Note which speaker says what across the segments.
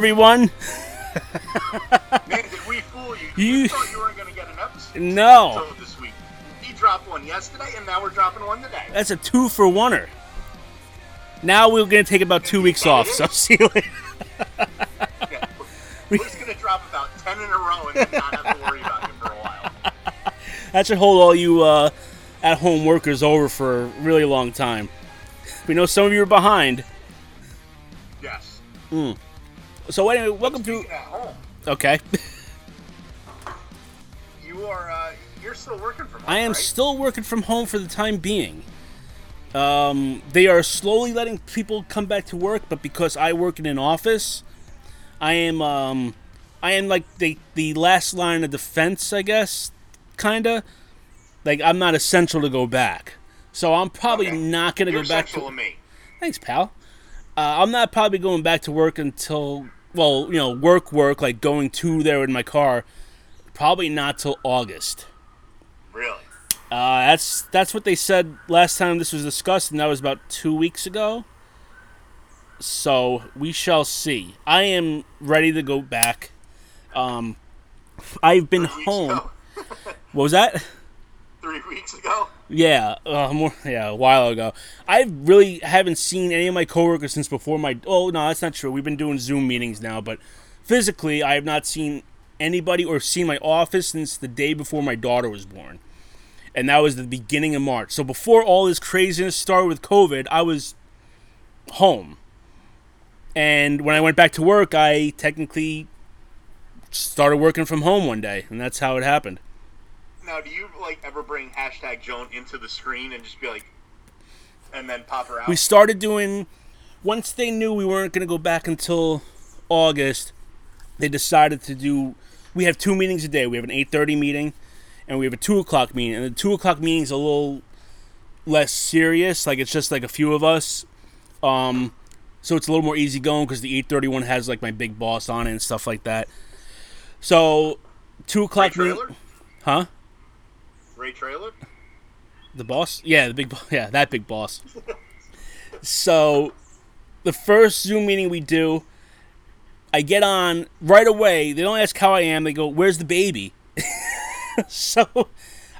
Speaker 1: Everyone.
Speaker 2: Man, did we fool you?
Speaker 1: You-
Speaker 2: You thought you weren't going to get an episode
Speaker 1: No,
Speaker 2: this week. He dropped one yesterday, and now we're dropping one today.
Speaker 1: that's a two for oneer. Now we're gonna take about two weeks off. So see you later.
Speaker 2: Yeah. We're just going to drop about 10 in a row and then not have to worry about it for a while.
Speaker 1: That should hold all you uh, at-home workers over for a really long time. We know some of you are behind.
Speaker 2: Yes.
Speaker 1: So anyway, welcome to.
Speaker 2: At home,
Speaker 1: Okay,
Speaker 2: you are, uh, you're still working from home,
Speaker 1: I am
Speaker 2: right?
Speaker 1: still working from home for the time being. Um, they are slowly letting people come back to work, but because I work in an office, I am um, I am like the the last line of defense, I guess, kinda. Like I'm not essential to go back, so I'm probably
Speaker 2: Okay.
Speaker 1: not gonna
Speaker 2: You're
Speaker 1: go back to.
Speaker 2: to me.
Speaker 1: Thanks, pal. Uh, I'm not probably going back to work until, well, you know, work, work, like going to there in my car. Probably not till August.
Speaker 2: Really?
Speaker 1: Uh, that's that's what they said last time this was discussed, and that was about two weeks ago. So we shall see. I am ready to go back. Um, I've been home. What was that?
Speaker 2: Three weeks ago?
Speaker 1: Yeah, uh, more yeah, a while ago. I really haven't seen any of my coworkers since before my. Oh no, that's not true. We've been doing Zoom meetings now, but physically, I have not seen anybody or seen my office since the day before my daughter was born, and that was the beginning of March. So before all this craziness started with COVID, I was home, and when I went back to work, I technically started working from home one day, and that's how it happened.
Speaker 2: Now, do you, like, ever bring hashtag Joan into the screen and just be like, and then pop her out?
Speaker 1: we started doing once they knew we weren't going to go back until august they decided to do we have two meetings a day. We have an 8.30 meeting and we have a 2 o'clock meeting. And the 2 o'clock meeting is a little less serious like it's just like a few of us. Um, so it's a little more easygoing because the 8.30 one has like my big boss on it and stuff like that. So 2 o'clock meeting huh
Speaker 2: Ray Trailer?
Speaker 1: The boss? Yeah, the big bo- yeah, that big boss. so the first Zoom meeting we do, I get on right away. They don't ask how I am. They go, "Where's the baby?" so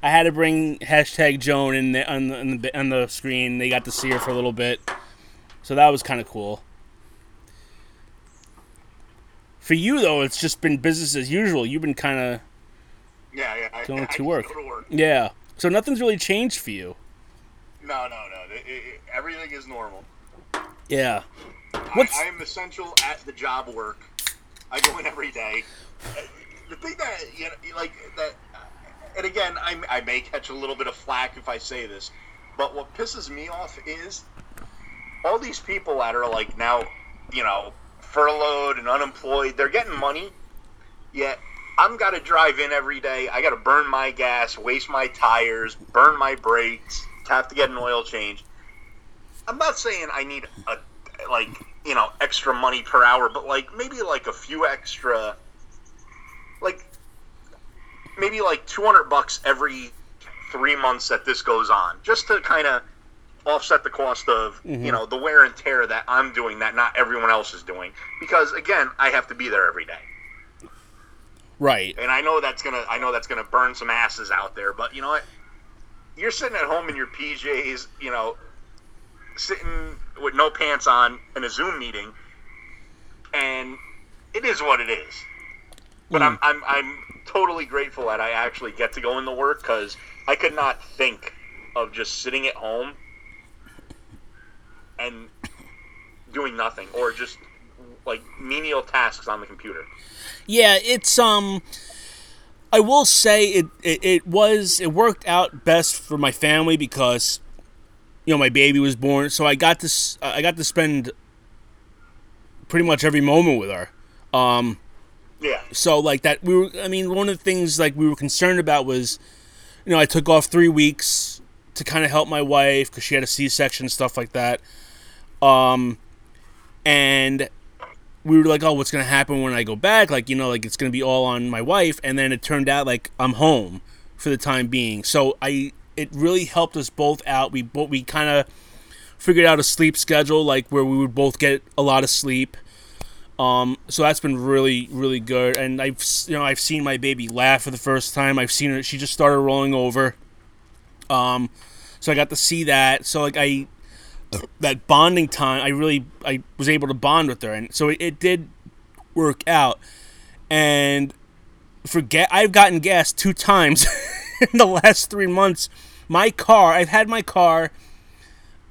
Speaker 1: I had to bring hashtag Joan in the, on, the, on the on the screen. They got to see her for a little bit, so that was kind of cool. For you though, it's just been business as usual. You've been kind of
Speaker 2: Yeah, yeah.
Speaker 1: Going
Speaker 2: I
Speaker 1: to
Speaker 2: just
Speaker 1: work.
Speaker 2: To work.
Speaker 1: yeah. So nothing's really changed for you.
Speaker 2: No, no, no. It, it, everything is normal.
Speaker 1: Yeah.
Speaker 2: I,
Speaker 1: What's-
Speaker 2: I am essential at the job work. I go in every day. The thing that you know, like that, and again, I, I may catch a little bit of flack if I say this, but what pisses me off is all these people that are like now, you know, furloughed and unemployed. They're getting money, yet I'm got to drive in every day. I got to burn my gas, waste my tires, burn my brakes, have to get an oil change. I'm not saying I need a like you know extra money per hour, but like maybe like a few extra, like maybe like 200 bucks every three months that this goes on, just to kind of offset the cost of mm-hmm. you know the wear and tear that I'm doing that not everyone else is doing. Because again, I have to be there every day,
Speaker 1: Right.
Speaker 2: and I know that's gonna I know that's gonna burn some asses out there. But you know what? You're sitting at home in your PJs, you know, sitting with no pants on in a Zoom meeting, and it is what it is. But I'm, mm. I'm I'm totally grateful that I actually get to go into work because I could not think of just sitting at home and doing nothing or just like menial tasks on the computer.
Speaker 1: Yeah, it's um I will say it, it it was it worked out best for my family because you know my baby was born, so I got to I got to spend pretty much every moment with her. Um
Speaker 2: Yeah.
Speaker 1: so like that we were I mean one of the things like we were concerned about was you know I took off 3 weeks to kind of help my wife cuz she had a C-section stuff like that. Um and we were like, oh, what's gonna happen when I go back? Like, you know, like it's gonna be all on my wife. And then it turned out like I'm home for the time being. So I, it really helped us both out. We both we kind of figured out a sleep schedule, like where we would both get a lot of sleep. Um, so that's been really, really good. And I've, you know, I've seen my baby laugh for the first time. I've seen her; she just started rolling over. Um, so I got to see that. So like I, that bonding time, I really, I was able to bond with her, and so it, it did work out. And for ga- I've gotten gas two times in the last three months. My car, I've had my car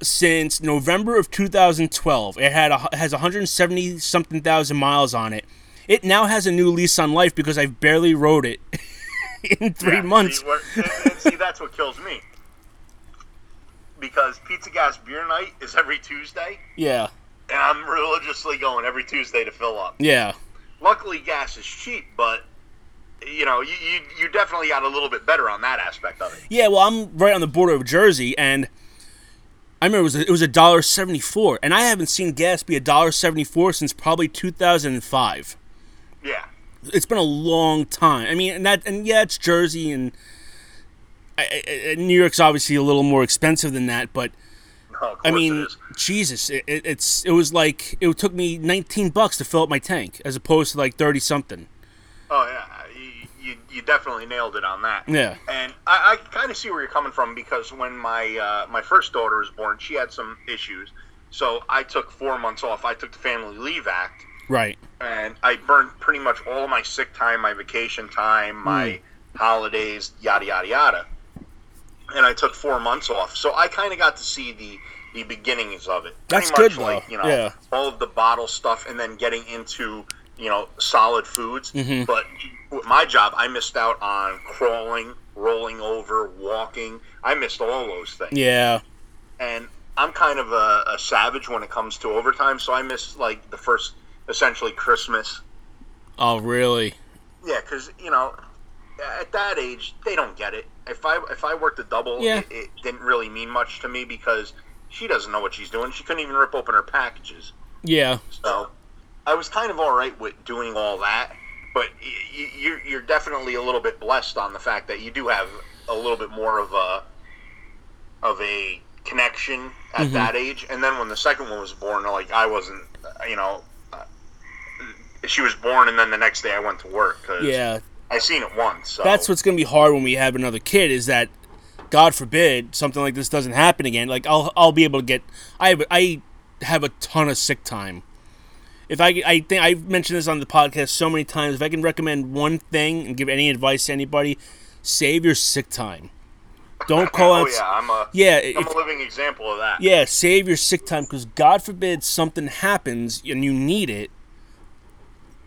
Speaker 1: since November of 2012. It had a, has 170 something thousand miles on it. It now has a new lease on life because I've barely rode it in three
Speaker 2: Yeah,
Speaker 1: months.
Speaker 2: See, what, and, and see, that's what kills me. Because Pizza Gas Beer Night is every Tuesday,
Speaker 1: Yeah,
Speaker 2: and I'm religiously going every Tuesday to fill up.
Speaker 1: yeah,
Speaker 2: Luckily, gas is cheap, but you know, you, you you definitely got a little bit better on that aspect of it.
Speaker 1: yeah. Well, I'm right on the border of Jersey, and I remember it was a, it was a dollar seventy four, and I haven't seen gas be a dollar seventy four since probably 2005.
Speaker 2: Yeah,
Speaker 1: it's been a long time. I mean, and that and yeah, it's Jersey and I, I, New York's obviously a little more expensive than that, but
Speaker 2: course
Speaker 1: I mean,
Speaker 2: it.
Speaker 1: Jesus, it, it, it's it was like it took me 19 bucks to fill up my tank as opposed to like 30 something.
Speaker 2: Oh yeah, you, you, you definitely nailed it on that.
Speaker 1: Yeah.
Speaker 2: And I, I kind of see where you're coming from because when my uh, my first daughter was born, she had some issues. So I took four months off. I took the Family Leave Act,
Speaker 1: Right.
Speaker 2: and I burned pretty much all my sick time, my vacation time, my holidays, yada yada yada. And I took four months off, so I kind of got to see the the beginnings of it.
Speaker 1: That's
Speaker 2: Pretty much
Speaker 1: good,
Speaker 2: like
Speaker 1: though.
Speaker 2: you know
Speaker 1: Yeah.
Speaker 2: all of the bottle stuff, and then getting into you know solid foods.
Speaker 1: Mhm.
Speaker 2: But with my job, I missed out on crawling, rolling over, walking. I missed all those things
Speaker 1: Yeah.
Speaker 2: and I'm kind of a, a savage when it comes to overtime, so I missed like the first, essentially Christmas.
Speaker 1: Oh, really?
Speaker 2: Yeah, because you know, at that age, they don't get it. If I if I worked a double,
Speaker 1: Yeah.
Speaker 2: it, it didn't really mean much to me because she doesn't know what she's doing. She couldn't even rip open her packages.
Speaker 1: Yeah.
Speaker 2: So I was kind of all right with doing all that, but you're you're definitely a little bit blessed on the fact that you do have a little bit more of a of a connection at
Speaker 1: Mhm.
Speaker 2: that age. And then when the second one was born, like I wasn't, uh, you know, uh, she was born, and then the next day I went to work
Speaker 1: Yeah.
Speaker 2: I seen it once. So.
Speaker 1: That's what's gonna be hard when we have another kid. Is that, God forbid, something like this doesn't happen again. Like I'll I'll be able to get. I have I have a ton of sick time. If I I think I've mentioned this on the podcast so many times. If I can recommend one thing and give any advice to anybody, save your sick time. Don't call
Speaker 2: oh
Speaker 1: out.
Speaker 2: yeah, I'm a
Speaker 1: Yeah,
Speaker 2: I'm
Speaker 1: if-
Speaker 2: a living example of that.
Speaker 1: yeah, save your sick time because God forbid something happens and you need it.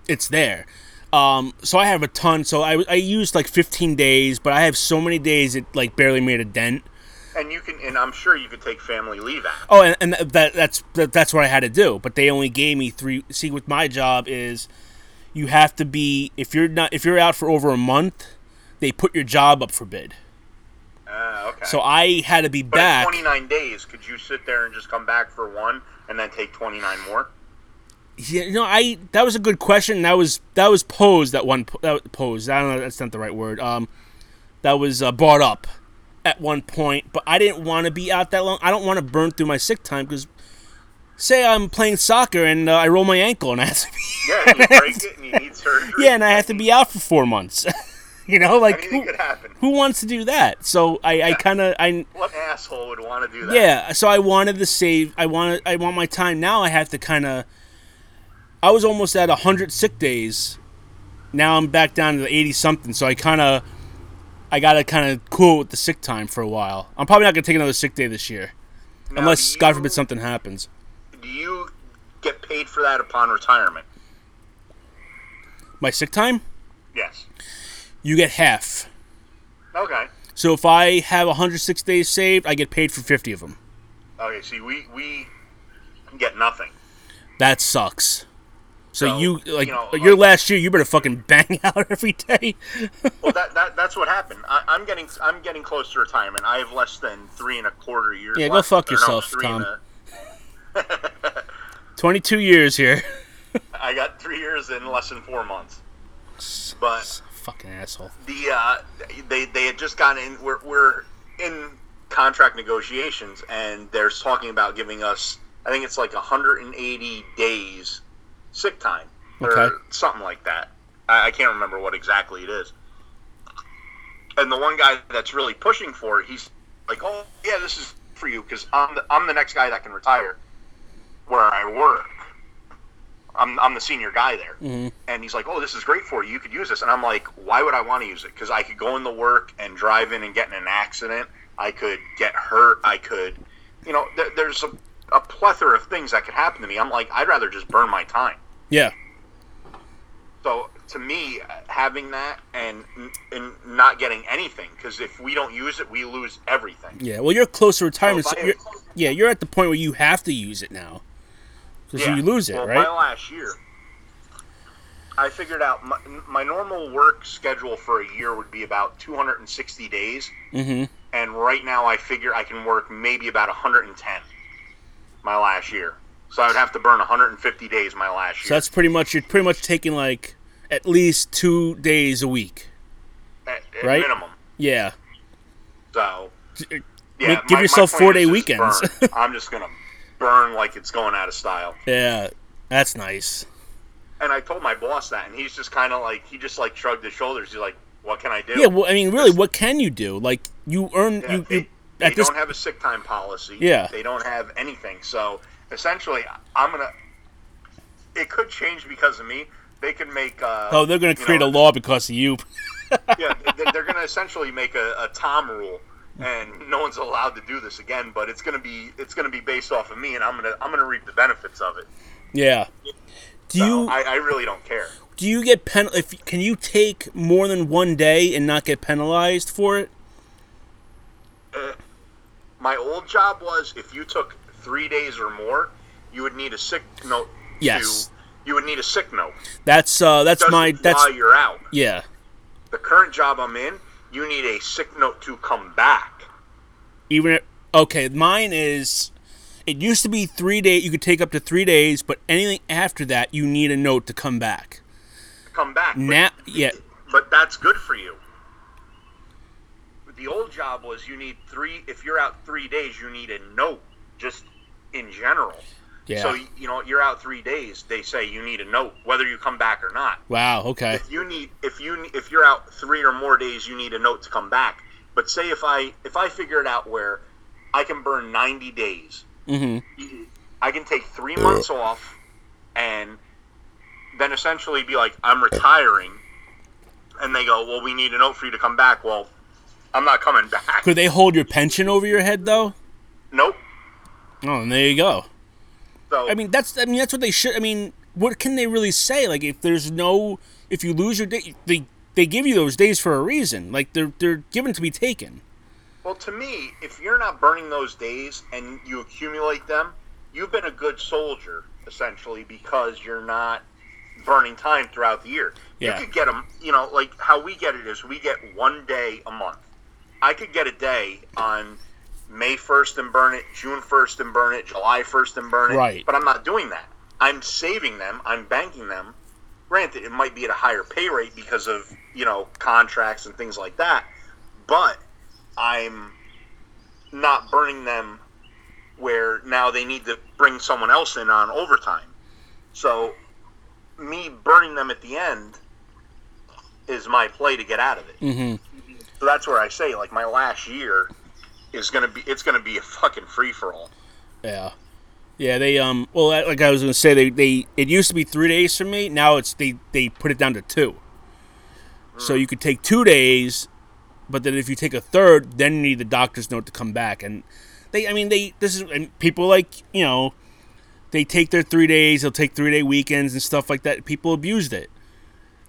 Speaker 1: It's there. Um, so I have a ton. So I, I used like 15 days, but I have so many days it like barely made a dent.
Speaker 2: And you can, and I'm sure you could take family leave out.
Speaker 1: Oh, and, and that that's that, that's what I had to do. But they only gave me three. See, with my job is you have to be if you're not if you're out for over a month, they put your job up for bid.
Speaker 2: Ah, okay.
Speaker 1: So I had to be
Speaker 2: But
Speaker 1: back.
Speaker 2: 29 days, could you sit there and just come back for one and then take 29 more?
Speaker 1: Yeah, you know, I that was a good question. That was that was posed at one that posed. I don't know. That's not the right word. Um, that was uh, brought up at one point, but I didn't want to be out that long. I don't want to burn through my sick time because, say, I'm playing soccer and uh, I roll my ankle and I have to be
Speaker 2: Yeah, and you break it and you need surgery.
Speaker 1: yeah, and I have to be out for four months. you know, like who, who wants to do that? So I, I kind of I
Speaker 2: What asshole would want to do that?
Speaker 1: yeah, so I wanted to save. I wanted. I want my time now. I have to kind of. I was almost at hundred sick days. Now I'm back down to the eighty something. So I kind of. I gotta kind of cool with the sick time for a while. I'm probably not gonna take another sick day this year,
Speaker 2: Now,
Speaker 1: unless
Speaker 2: do
Speaker 1: God forbid something happens.
Speaker 2: Do you get paid for that upon retirement?
Speaker 1: My sick time,
Speaker 2: Yes.
Speaker 1: you get half.
Speaker 2: Okay.
Speaker 1: So if I have hundred six days saved, I get paid for fifty of them.
Speaker 2: Okay. See, we we get nothing.
Speaker 1: That sucks. So,
Speaker 2: So,
Speaker 1: you like
Speaker 2: you know,
Speaker 1: your last year, you better fucking bang out every day.
Speaker 2: Well, that, that that's what happened. I, I'm getting I'm getting close to retirement. I have less than three and a quarter years.
Speaker 1: Yeah, go fuck
Speaker 2: Or no,
Speaker 1: yourself, Tom.
Speaker 2: a-
Speaker 1: Twenty two years here.
Speaker 2: I got three years in less than four months. But
Speaker 1: fucking asshole.
Speaker 2: the uh, they they had just gotten in. We're we're in contract negotiations, and they're talking about giving us. I think it's like 180 days sick time. or
Speaker 1: Okay.
Speaker 2: something like that. I, I can't remember what exactly it is. And the one guy that's really pushing for it, he's like, "Oh yeah, this is for you because I'm the, I'm the next guy that can retire where I work. I'm I'm the senior guy there."
Speaker 1: hmm
Speaker 2: And he's like, "Oh, this is great for you. You could use this." And I'm like, "Why would I want to use it? Because I could go into work and drive in and get in an accident. I could get hurt. I could, you know, th- there's a, a plethora of things that could happen to me. I'm like, I'd rather just burn my time.
Speaker 1: Yeah.
Speaker 2: So to me, having that and and not getting anything, because if we don't use it, we lose everything.
Speaker 1: Yeah. Well, you're close to retirement.
Speaker 2: So
Speaker 1: So you're, yeah, you're at the point where you have to use it now. Because you lose it,
Speaker 2: well,
Speaker 1: right?
Speaker 2: My last year, I figured out my, my normal work schedule for a year would be about 260 days,
Speaker 1: mm-hmm.
Speaker 2: and right now I figure I can work maybe about 110 my last year. So I would have to burn 150 days my last year.
Speaker 1: So that's pretty much you're pretty much taking like at least two days a week.
Speaker 2: at, at
Speaker 1: right?
Speaker 2: minimum.
Speaker 1: Yeah.
Speaker 2: So uh,
Speaker 1: Make-
Speaker 2: yeah,
Speaker 1: give
Speaker 2: my-
Speaker 1: yourself
Speaker 2: my
Speaker 1: four-day
Speaker 2: is just
Speaker 1: weekends.
Speaker 2: I'm just gonna burn like it's going out of style.
Speaker 1: Yeah. That's nice.
Speaker 2: And I told my boss that, and he's just kind of like he just like shrugged his shoulders. He's like, "What can I do?"
Speaker 1: Yeah. Well, I mean, really, what can you do? Like you earn
Speaker 2: Yeah,
Speaker 1: you,
Speaker 2: they,
Speaker 1: you
Speaker 2: they don't have a sick time policy.
Speaker 1: Yeah.
Speaker 2: They don't have anything. So essentially, I'm gonna. It could change because of me. They could make. Uh,
Speaker 1: Oh, they're going to create
Speaker 2: know,
Speaker 1: a law because of you.
Speaker 2: yeah, they- they're going to essentially make a, a Tom rule, and no one's allowed to do this again. But it's going to be it's to be based off of me, and I'm gonna I'm gonna reap the benefits of it.
Speaker 1: Yeah. Do
Speaker 2: So
Speaker 1: you
Speaker 2: I, I really don't care.
Speaker 1: do you get pen? If can you take more than one day and not get penalized for it?
Speaker 2: My old job was if you took three days or more, you would need a sick note.
Speaker 1: Yes.
Speaker 2: To, you would need a sick note.
Speaker 1: That's uh that's my that's
Speaker 2: while you're out.
Speaker 1: yeah.
Speaker 2: The current job I'm in, you need a sick note to come back.
Speaker 1: Even if, okay, mine is. It used to be three days. You could take up to three days, but anything after that, you need a note to come back.
Speaker 2: Come back. But,
Speaker 1: Now, yeah,
Speaker 2: but that's good for you. The old job was you need three. If you're out three days, you need a note. Just in general.
Speaker 1: yeah.
Speaker 2: So you know you're out three days. They say you need a note whether you come back or not.
Speaker 1: wow. Okay.
Speaker 2: if you need if you if you're out three or more days you need a note to come back but say if i if i figure it out where i can burn 90 days
Speaker 1: Mm-hmm.
Speaker 2: i can take three months off and then essentially be like i'm retiring and they go well we need a note for you to come back well i'm not coming back
Speaker 1: Could they hold your pension over your head though?
Speaker 2: nope
Speaker 1: Oh, and there you go.
Speaker 2: so
Speaker 1: I mean, that's I mean that's what they should. I mean, what can they really say? Like, if there's no, if you lose your day, they they give you those days for a reason. Like they're they're given to be taken.
Speaker 2: Well, to me, if you're not burning those days and you accumulate them, you've been a good soldier, essentially, because you're not burning time throughout the year.
Speaker 1: Yeah.
Speaker 2: You could get them, you know, like how we get it is we get one day a month. I could get a day on May 1st and burn it, June 1st and burn it, July 1st and burn it.
Speaker 1: Right.
Speaker 2: But I'm not doing that. I'm saving them, I'm banking them. Granted, it might be at a higher pay rate because of, you know, contracts and things like that. But I'm not burning them where now they need to bring someone else in on overtime. So me burning them at the end is my play to get out of it.
Speaker 1: Mm-hmm.
Speaker 2: So that's where I say like my last year is gonna be it's gonna be a fucking free for all.
Speaker 1: Yeah. Yeah, they um well like I was gonna say they, they it used to be three days for me, now it's they, they put it down to two. So you could take two days, but then if you take a third, then you need the doctor's note to come back. And they I mean they this is and people like, you know, they take their three days, they'll take three day weekends and stuff like that. People abused it.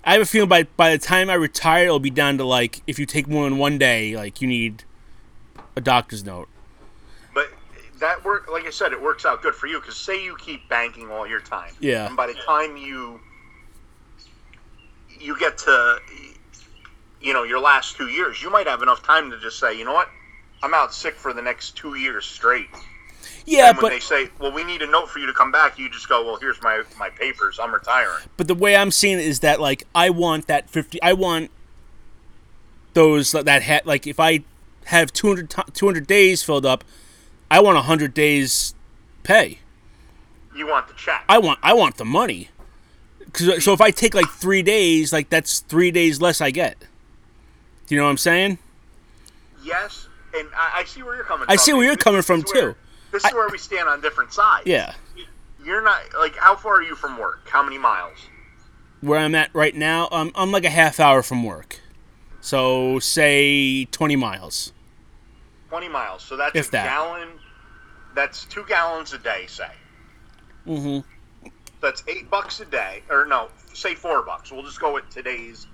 Speaker 1: I have a feeling by by the time I retire it'll be down to like if you take more than one day, like you need a doctor's note.
Speaker 2: But that work, like I said, it works out good for you because say you keep banking all your time,
Speaker 1: Yeah.
Speaker 2: and by the time you you get to you know your last two years, you might have enough time to just say, you know what, I'm out sick for the next two years straight.
Speaker 1: Yeah,
Speaker 2: and when
Speaker 1: but
Speaker 2: they say, well, we need a note for you to come back, you just go, well, here's my my papers, I'm retiring.
Speaker 1: But the way I'm seeing it is that like I want that 50 I want those that ha- like if I have 200 200 days filled up, I want 100 days pay.
Speaker 2: You want the check.
Speaker 1: I want I want the money so if I take like three days, like that's three days less I get. Do you know what I'm saying?
Speaker 2: Yes, and I, I see where you're coming.
Speaker 1: I
Speaker 2: from.
Speaker 1: I see where you're
Speaker 2: This
Speaker 1: coming
Speaker 2: is
Speaker 1: from,
Speaker 2: where-
Speaker 1: too.
Speaker 2: This is where we stand on different sides.
Speaker 1: Yeah.
Speaker 2: You're not like how far are you from work? How many miles?
Speaker 1: Where I'm at right now, I'm, I'm like a half hour from work. So say 20 miles.
Speaker 2: Twenty miles. So that's
Speaker 1: If
Speaker 2: a
Speaker 1: that.
Speaker 2: gallon. That's two gallons a day. Say.
Speaker 1: Mm-hmm.
Speaker 2: That's eight bucks a day, or no, say four bucks. We'll just go with today's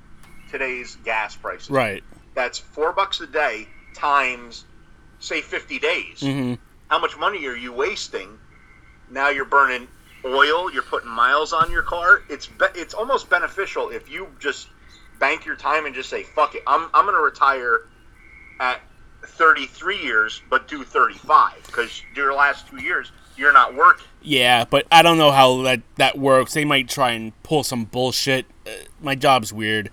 Speaker 2: today's gas prices.
Speaker 1: Right.
Speaker 2: That's four bucks a day times, say, fifty days.
Speaker 1: Mm-hmm.
Speaker 2: How much money are you wasting? Now you're burning oil. You're putting miles on your car. It's be- it's almost beneficial if you just bank your time and just say, "Fuck it, I'm I'm gonna retire at 33 years, but do 35 because your last two years you're not working."
Speaker 1: Yeah, but I don't know how that, that works. They might try and pull some bullshit. Uh, my job's weird.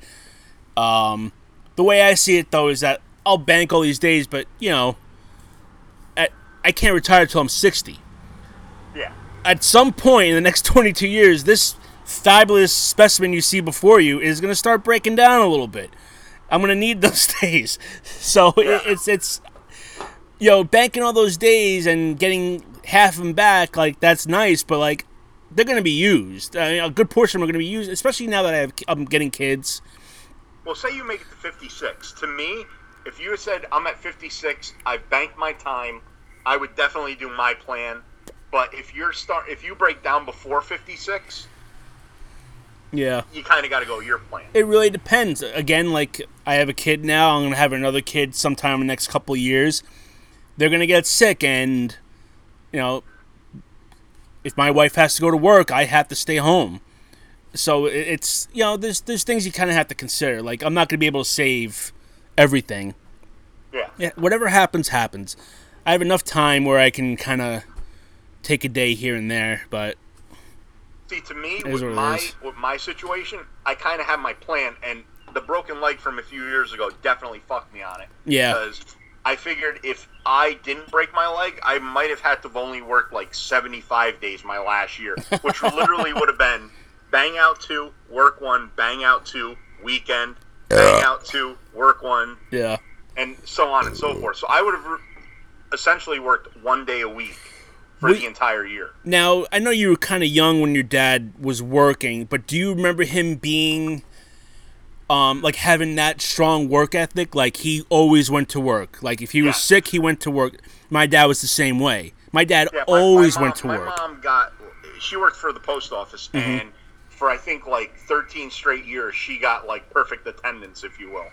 Speaker 1: Um, the way I see it, though, is that I'll bank all these days, but, you know, at, I can't retire till I'm 60.
Speaker 2: Yeah.
Speaker 1: At some point in the next 22 years, this fabulous specimen you see before you is going to start breaking down a little bit. I'm to need those days. So it, it's, it's, you know, banking all those days and getting half them back, like, that's nice, but, like, they're to be used. I mean, a good portion of them are to be used, especially now that I have, I'm getting kids.
Speaker 2: Well, say you make it to 56. To me, if you said I'm at 56, I've banked my time, I would definitely do my plan. But if you're start, if you break down before 56,
Speaker 1: Yeah.
Speaker 2: you kind of got to go your plan.
Speaker 1: It really depends. Again, like I have a kid now. I'm gonna have another kid sometime in the next couple years. They're gonna get sick, and you know, if my wife has to go to work, I have to stay home. So it's you know, there's there's things you kind of have to consider. Like I'm not gonna be able to save everything.
Speaker 2: Yeah.
Speaker 1: Yeah, whatever happens, happens. I have enough time where I can kind of take a day here and there, but
Speaker 2: See, to me, with my with my situation, I kind of have my plan, and the broken leg from a few years ago definitely fucked me on it.
Speaker 1: yeah,
Speaker 2: Because I figured if I didn't break my leg, I might have had to have only worked like 75 days my last year, which literally would have been bang out two, work one, bang out two, weekend, bang out two, work one,
Speaker 1: yeah.
Speaker 2: and so on and so forth. So I would have essentially worked one day a week for
Speaker 1: We-
Speaker 2: the entire year.
Speaker 1: Now, I know you were kind of young when your dad was working, but do you remember him being um like having that strong work ethic? Like he always went to work. Like if he was
Speaker 2: Yeah.
Speaker 1: sick, he went to work. My dad was the same way. My dad
Speaker 2: Yeah, my-
Speaker 1: always
Speaker 2: my mom,
Speaker 1: went to
Speaker 2: my
Speaker 1: work. Mm-hmm.
Speaker 2: mom got she worked for the post office and for I think like 13 straight years she got like perfect attendance if you will.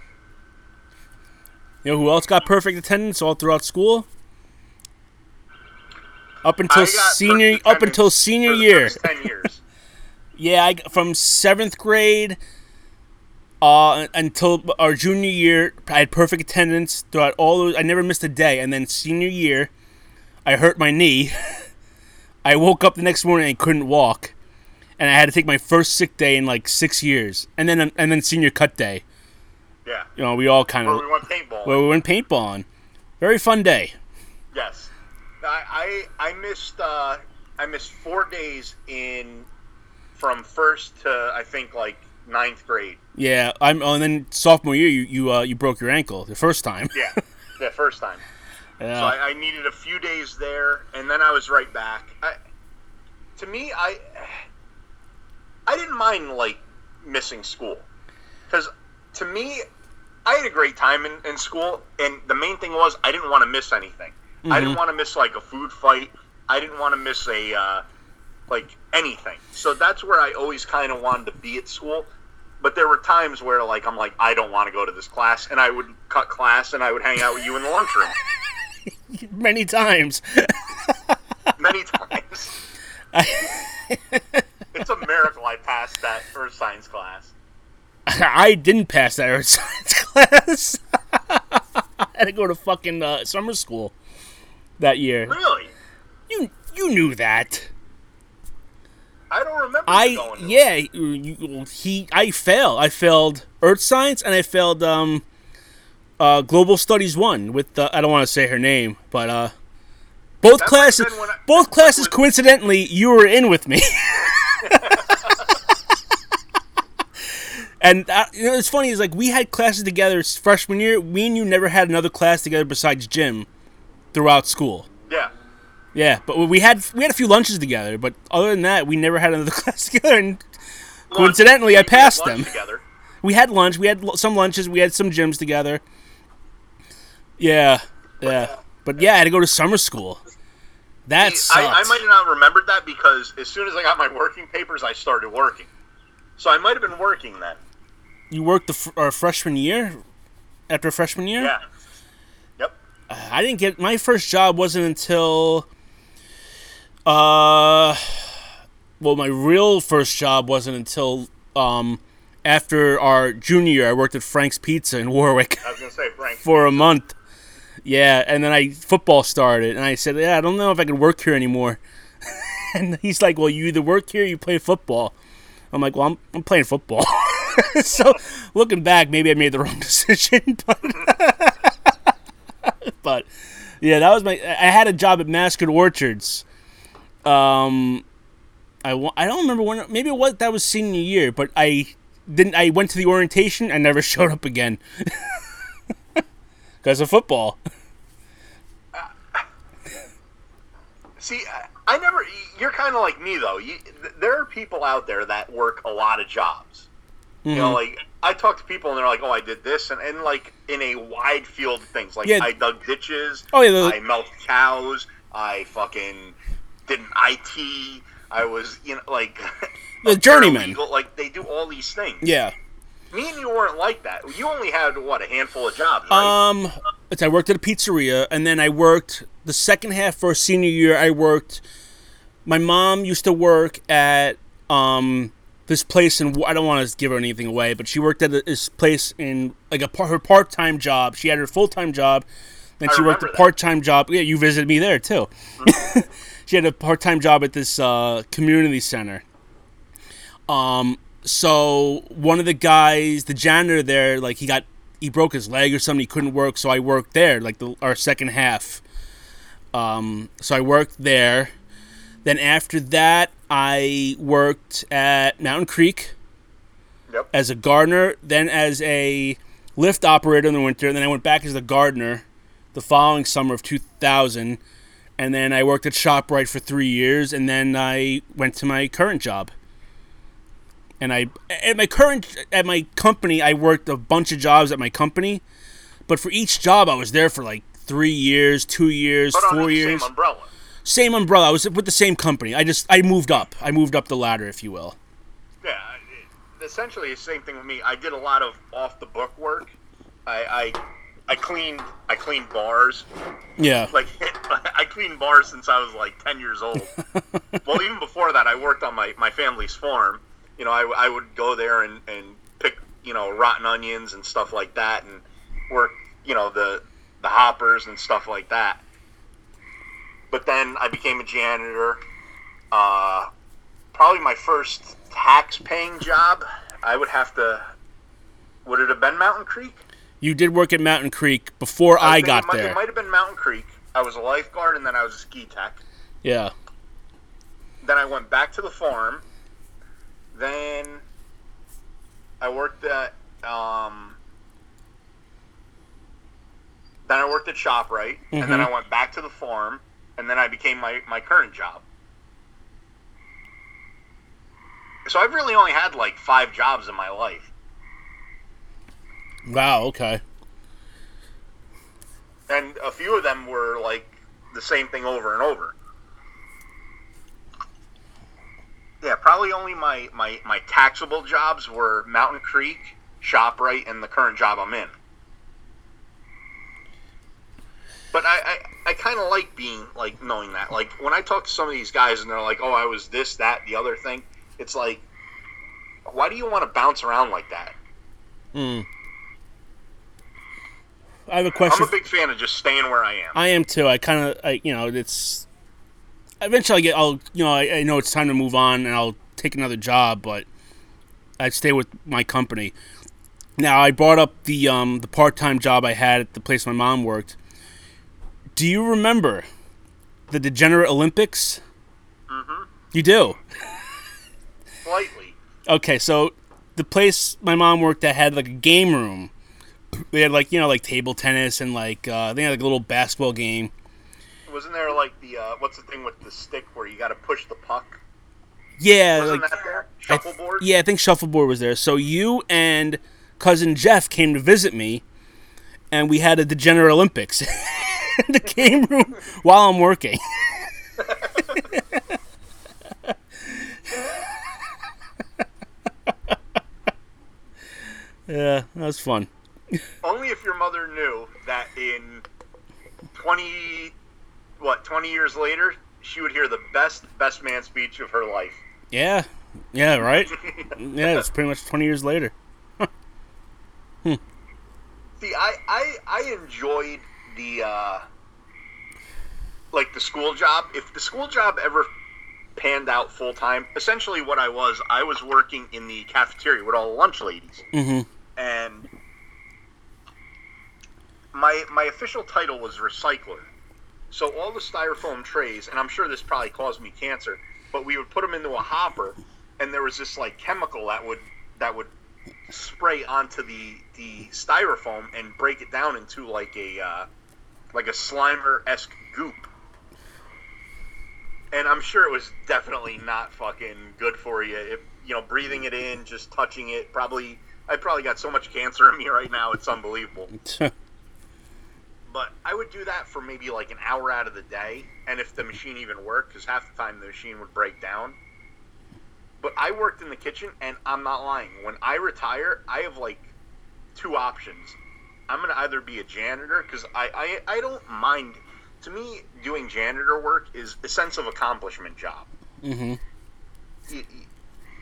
Speaker 1: You know who else got perfect attendance all throughout school? Up until senior
Speaker 2: perfect
Speaker 1: up until senior
Speaker 2: for the
Speaker 1: year.
Speaker 2: first 10 years.
Speaker 1: Yeah, I, from seventh grade uh, until our junior year, I had perfect attendance throughout all those. I never missed a day. And then senior year, I hurt my knee. I woke up the next morning and couldn't walk, and I had to take my first sick day in like six years. And then and then senior cut day.
Speaker 2: Yeah.
Speaker 1: You know, we all kind of.
Speaker 2: Where
Speaker 1: of
Speaker 2: we went paintball.
Speaker 1: where we went paintballing. Very fun day.
Speaker 2: yes. I I, I missed uh, I missed 4 days in from first to I think like ninth grade.
Speaker 1: Yeah, I'm. Oh, and then sophomore year, you you uh, you broke your ankle the first time.
Speaker 2: Yeah. the first time.
Speaker 1: Yeah.
Speaker 2: So I, I needed a few days there, and then I was right back. I, to me, I I didn't mind like missing school because to me, I had a great time in, in school, and the main thing was I didn't want to miss anything. I didn't want to miss like a food fight. I didn't want to miss a uh, like anything. So that's where I always kind of wanted to be at school. But there were times where like I'm like I don't want to go to this class, and I would cut class and I would hang out with you in the lunchroom.
Speaker 1: Many times.
Speaker 2: many times. it's a miracle I passed that earth science class.
Speaker 1: I didn't pass that earth science class. I had to go to fucking uh, summer school that year.
Speaker 2: Really?
Speaker 1: You you knew that.
Speaker 2: I don't remember
Speaker 1: I yeah. You, he I failed. I failed earth science and I failed um uh global studies one with uh, I don't want to say her name, but uh both
Speaker 2: That
Speaker 1: classes
Speaker 2: might've been when I-
Speaker 1: both classes
Speaker 2: when-
Speaker 1: coincidentally you were in with me. And uh, you know, it's funny is like we had classes together freshman year. We and you never had another class together besides gym throughout school.
Speaker 2: Yeah.
Speaker 1: Yeah, but we had we had a few lunches together, but other than that, we never had another class together. And Coincidentally, I
Speaker 2: we had
Speaker 1: passed
Speaker 2: lunch
Speaker 1: them.
Speaker 2: Together.
Speaker 1: we had lunch. We had l- some lunches. We had some gyms together. Yeah, yeah, but yeah, I had to go to summer school. That sucked.
Speaker 2: I, I might have not remembered that because as soon as I got my working papers, I started working. So I might have been working then.
Speaker 1: you worked the fr- our freshman year after freshman year.
Speaker 2: Yeah.
Speaker 1: I didn't get my first job wasn't until uh well my real first job wasn't until um after our junior year I worked at Frank's Pizza in Warwick
Speaker 2: I was gonna say Frank.
Speaker 1: for a month. Yeah, and then I football started and I said, "Yeah, I don't know if I can work here anymore." and he's like, "Well, you either work here or you play football." I'm like, "Well, I'm, I'm playing football." so, looking back, maybe I made the wrong decision, but but yeah, that was my. I had a job at Masker Orchards. Um, I I don't remember when. Maybe it was that was senior year, but I didn't. I went to the orientation. I never showed up again because of football.
Speaker 2: See, I- I never. You're kind of like me though. You, there are people out there that work a lot of jobs. You know,
Speaker 1: Mhm.
Speaker 2: like I talk to people and they're like, "Oh, I did this," and, and like in a wide field of things. Like
Speaker 1: Yeah.
Speaker 2: I dug ditches.
Speaker 1: Oh, yeah, the-
Speaker 2: I milked cows. I fucking did an IT. I was, you know, like
Speaker 1: The
Speaker 2: a
Speaker 1: journeyman.
Speaker 2: paralegal. Like they do all these things.
Speaker 1: Yeah.
Speaker 2: Me and you weren't like that. You only had what a handful of jobs, right?
Speaker 1: Um, it's, I worked at a pizzeria, and then I worked the second half for senior year. I worked. My mom used to work at um this place, and I don't want to give her anything away, but she worked at this place in like a par- her part time job. She had her full time job, then
Speaker 2: I
Speaker 1: she worked a part time job. Yeah, you visited me there too. she had a part time job at this uh, community center. Um, so one of the guys, the janitor there, like he got he broke his leg or something. He couldn't work, so I worked there, like the our second half. Um, so I worked there. Then after that, I worked at Mountain Creek
Speaker 2: yep.
Speaker 1: as a gardener, then as a lift operator in the winter, and then I went back as a gardener the following summer of 2000, and then I worked at ShopRite for three years, and then I went to my current job. And I at my current at my company, I worked a bunch of jobs at my company, but for each job, I was there for like three years, two years,
Speaker 2: But
Speaker 1: four
Speaker 2: the
Speaker 1: years.
Speaker 2: same umbrella.
Speaker 1: Same umbrella. I was with the same company. I just I moved up. I moved up the ladder, if you will.
Speaker 2: Yeah, essentially the same thing with me. I did a lot of off the book work. I, I I cleaned I cleaned bars.
Speaker 1: Yeah.
Speaker 2: Like I cleaned bars since I was like ten years old. well, even before that, I worked on my, my family's farm. You know, I, I would go there and, and pick you know rotten onions and stuff like that, and work you know the the hoppers and stuff like that. But then I became a janitor. Uh, probably my first tax paying job. I would have to. Would it have been Mountain Creek?
Speaker 1: You did work at Mountain Creek before I,
Speaker 2: think
Speaker 1: got
Speaker 2: it might,
Speaker 1: there.
Speaker 2: It might have been Mountain Creek. I was a lifeguard and then I was a ski tech.
Speaker 1: Yeah.
Speaker 2: Then I went back to the farm. Then I worked at um, then I worked at Shoprite, and then. I went back to the farm, and then I became my, my current job. So I've really only had like five jobs in my life.
Speaker 1: Wow. Okay.
Speaker 2: and a few of them were like the same thing over and over. Yeah, probably only my my my taxable jobs were Mountain Creek, Shoprite, and the current job I'm in. But I I, I kind of like being like knowing that. Like when I talk to some of these guys and they're like, "Oh, I was this, that, the other thing," it's like, why do you want to bounce around like that?
Speaker 1: Hmm. I have a question.
Speaker 2: I'm a big fan of just staying where I am.
Speaker 1: I am too. I kind of, I you know, it's eventually I get. I'll, you know, I, I know it's time to move on, and I'll take another job, but I stay with my company. Now I brought up the um the part time job I had at the place my mom worked. Do you remember the Degenerate Olympics?
Speaker 2: hmm
Speaker 1: You do.
Speaker 2: Slightly.
Speaker 1: Okay, so the place my mom worked at had like a game room. They had like you know like table tennis and like uh, they had like a little basketball game.
Speaker 2: Wasn't there like the uh, what's the thing with the stick where you got to push the puck?
Speaker 1: Yeah,
Speaker 2: Wasn't
Speaker 1: like
Speaker 2: that there?
Speaker 1: I th-
Speaker 2: Shuffleboard.
Speaker 1: yeah, I think shuffleboard was there. So you and cousin Jeff came to visit me, and we had a degenerate Olympics the game room while I'm working. yeah, that was fun.
Speaker 2: Only if your mother knew that in twenty, what twenty years later, she would hear the best best man speech of her life.
Speaker 1: Yeah, yeah, right. Yeah, it's pretty much 20 years later.
Speaker 2: See, I I, I enjoyed the uh, like the school job. If the school job ever panned out full time, essentially what I was, I was working in the cafeteria with all the lunch ladies,
Speaker 1: hmm
Speaker 2: and my my official title was recycler. So all the styrofoam trays, and I'm sure this probably caused me cancer, but we would put them into a hopper, and there was this like chemical that would that would spray onto the the styrofoam and break it down into like a uh, like a Slimer esque goop. And I'm sure it was definitely not fucking good for you. If you know, breathing it in, just touching it, probably I probably got so much cancer in me right now, it's unbelievable. But I would do that for maybe like an hour out of the day, and if the machine even worked, because half the time the machine would break down. But I worked in the kitchen, and I'm not lying. When I retire, I have like two options. I'm gonna either be a janitor because I, I I don't mind. To me, doing janitor work is a sense of accomplishment job.
Speaker 1: hmm
Speaker 2: You,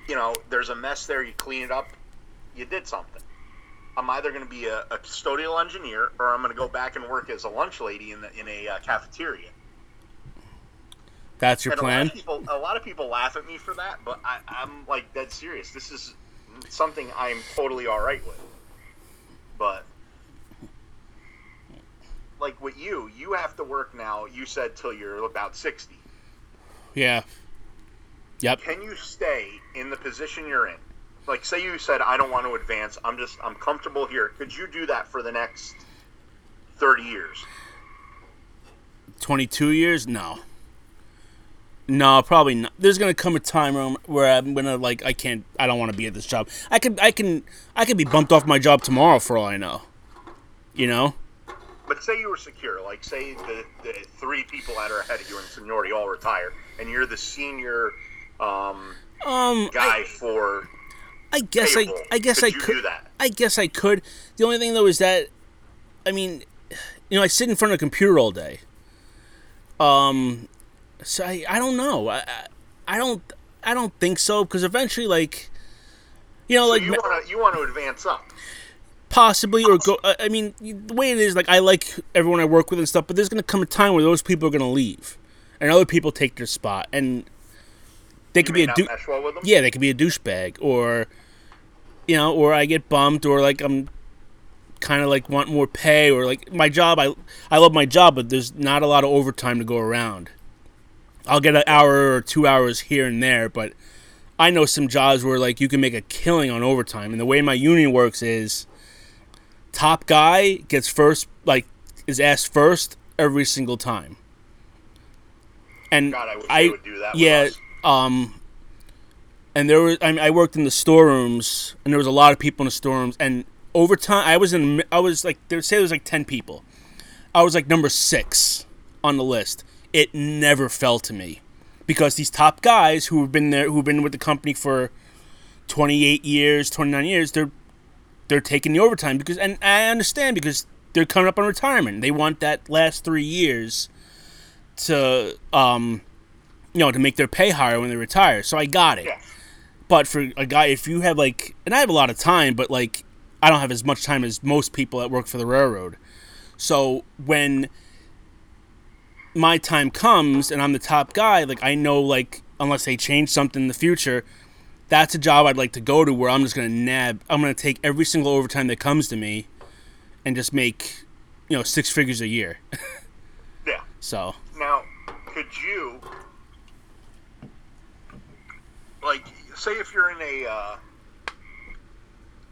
Speaker 2: you know, there's a mess there. You clean it up. You did something. I'm either going to be a, a custodial engineer or I'm going to go back and work as a lunch lady in the, in a uh, cafeteria.
Speaker 1: That's your
Speaker 2: and a lot
Speaker 1: plan?
Speaker 2: of people, a lot of people laugh at me for that, but I, I'm like dead serious. This is something I'm totally all right with. But like with you, you have to work now. You said till you're about sixty.
Speaker 1: Yeah. Yep.
Speaker 2: Can you stay in the position you're in? Like, say you said, I don't want to advance. I'm just, I'm comfortable here. Could you do that for the next thirty years?
Speaker 1: 22 years? No. No, probably not. There's gonna come a time where I'm, where I'm gonna like I can't I don't want to be at this job. I could I can I could be bumped off my job tomorrow for all I know. You know?
Speaker 2: But say you were secure, like say the, the three people that are ahead of you in seniority all retire, and you're the senior um,
Speaker 1: Um
Speaker 2: guy
Speaker 1: I,
Speaker 2: for
Speaker 1: I guess I. I guess
Speaker 2: could
Speaker 1: I could
Speaker 2: do that.
Speaker 1: I guess I could. The only thing though is that I mean, you know, I sit in front of a computer all day. Um so I, I don't know. I, I I don't I don't think so because eventually like you know
Speaker 2: So
Speaker 1: like
Speaker 2: you want to you want to advance up.
Speaker 1: Possibly or go I mean the way it is like I like everyone I work with and stuff but there's going to come a time where those people are going to leave and other people take their spot and they
Speaker 2: You
Speaker 1: could be a
Speaker 2: mesh well with them.
Speaker 1: yeah they could be a douchebag or you know or I get bumped or like I'm kind of like want more pay or like my job I I love my job but there's not a lot of overtime to go around I'll get an hour or two hours here and there but I know some jobs where like you can make a killing on overtime and the way my union works is top guy gets first like is asked first every single time. And
Speaker 2: God, I wish
Speaker 1: I
Speaker 2: they would do that.
Speaker 1: yeah um and there was I mean I worked in the storerooms and there was a lot of people in the storerooms and over time I was in I was like they say there was like 10 people. I was like number 6 on the list. It never fell to me because these top guys who have been there who've been with the company for 28 years 29 years they're they're taking the overtime because and I understand because they're coming up on retirement. They want that last 3 years to um you know to make their pay higher when they retire. So I got it. But for a guy, if you have like, and I have a lot of time, but like, I don't have as much time as most people that work for the railroad. So when my time comes and I'm the top guy, like I know, like unless they change something in the future, that's a job I'd like to go to where I'm just gonna nab. I'm gonna take every single overtime that comes to me, and just make, you know, six figures a year.
Speaker 2: Yeah.
Speaker 1: so
Speaker 2: Now, could you, like, say if you're in a, uh,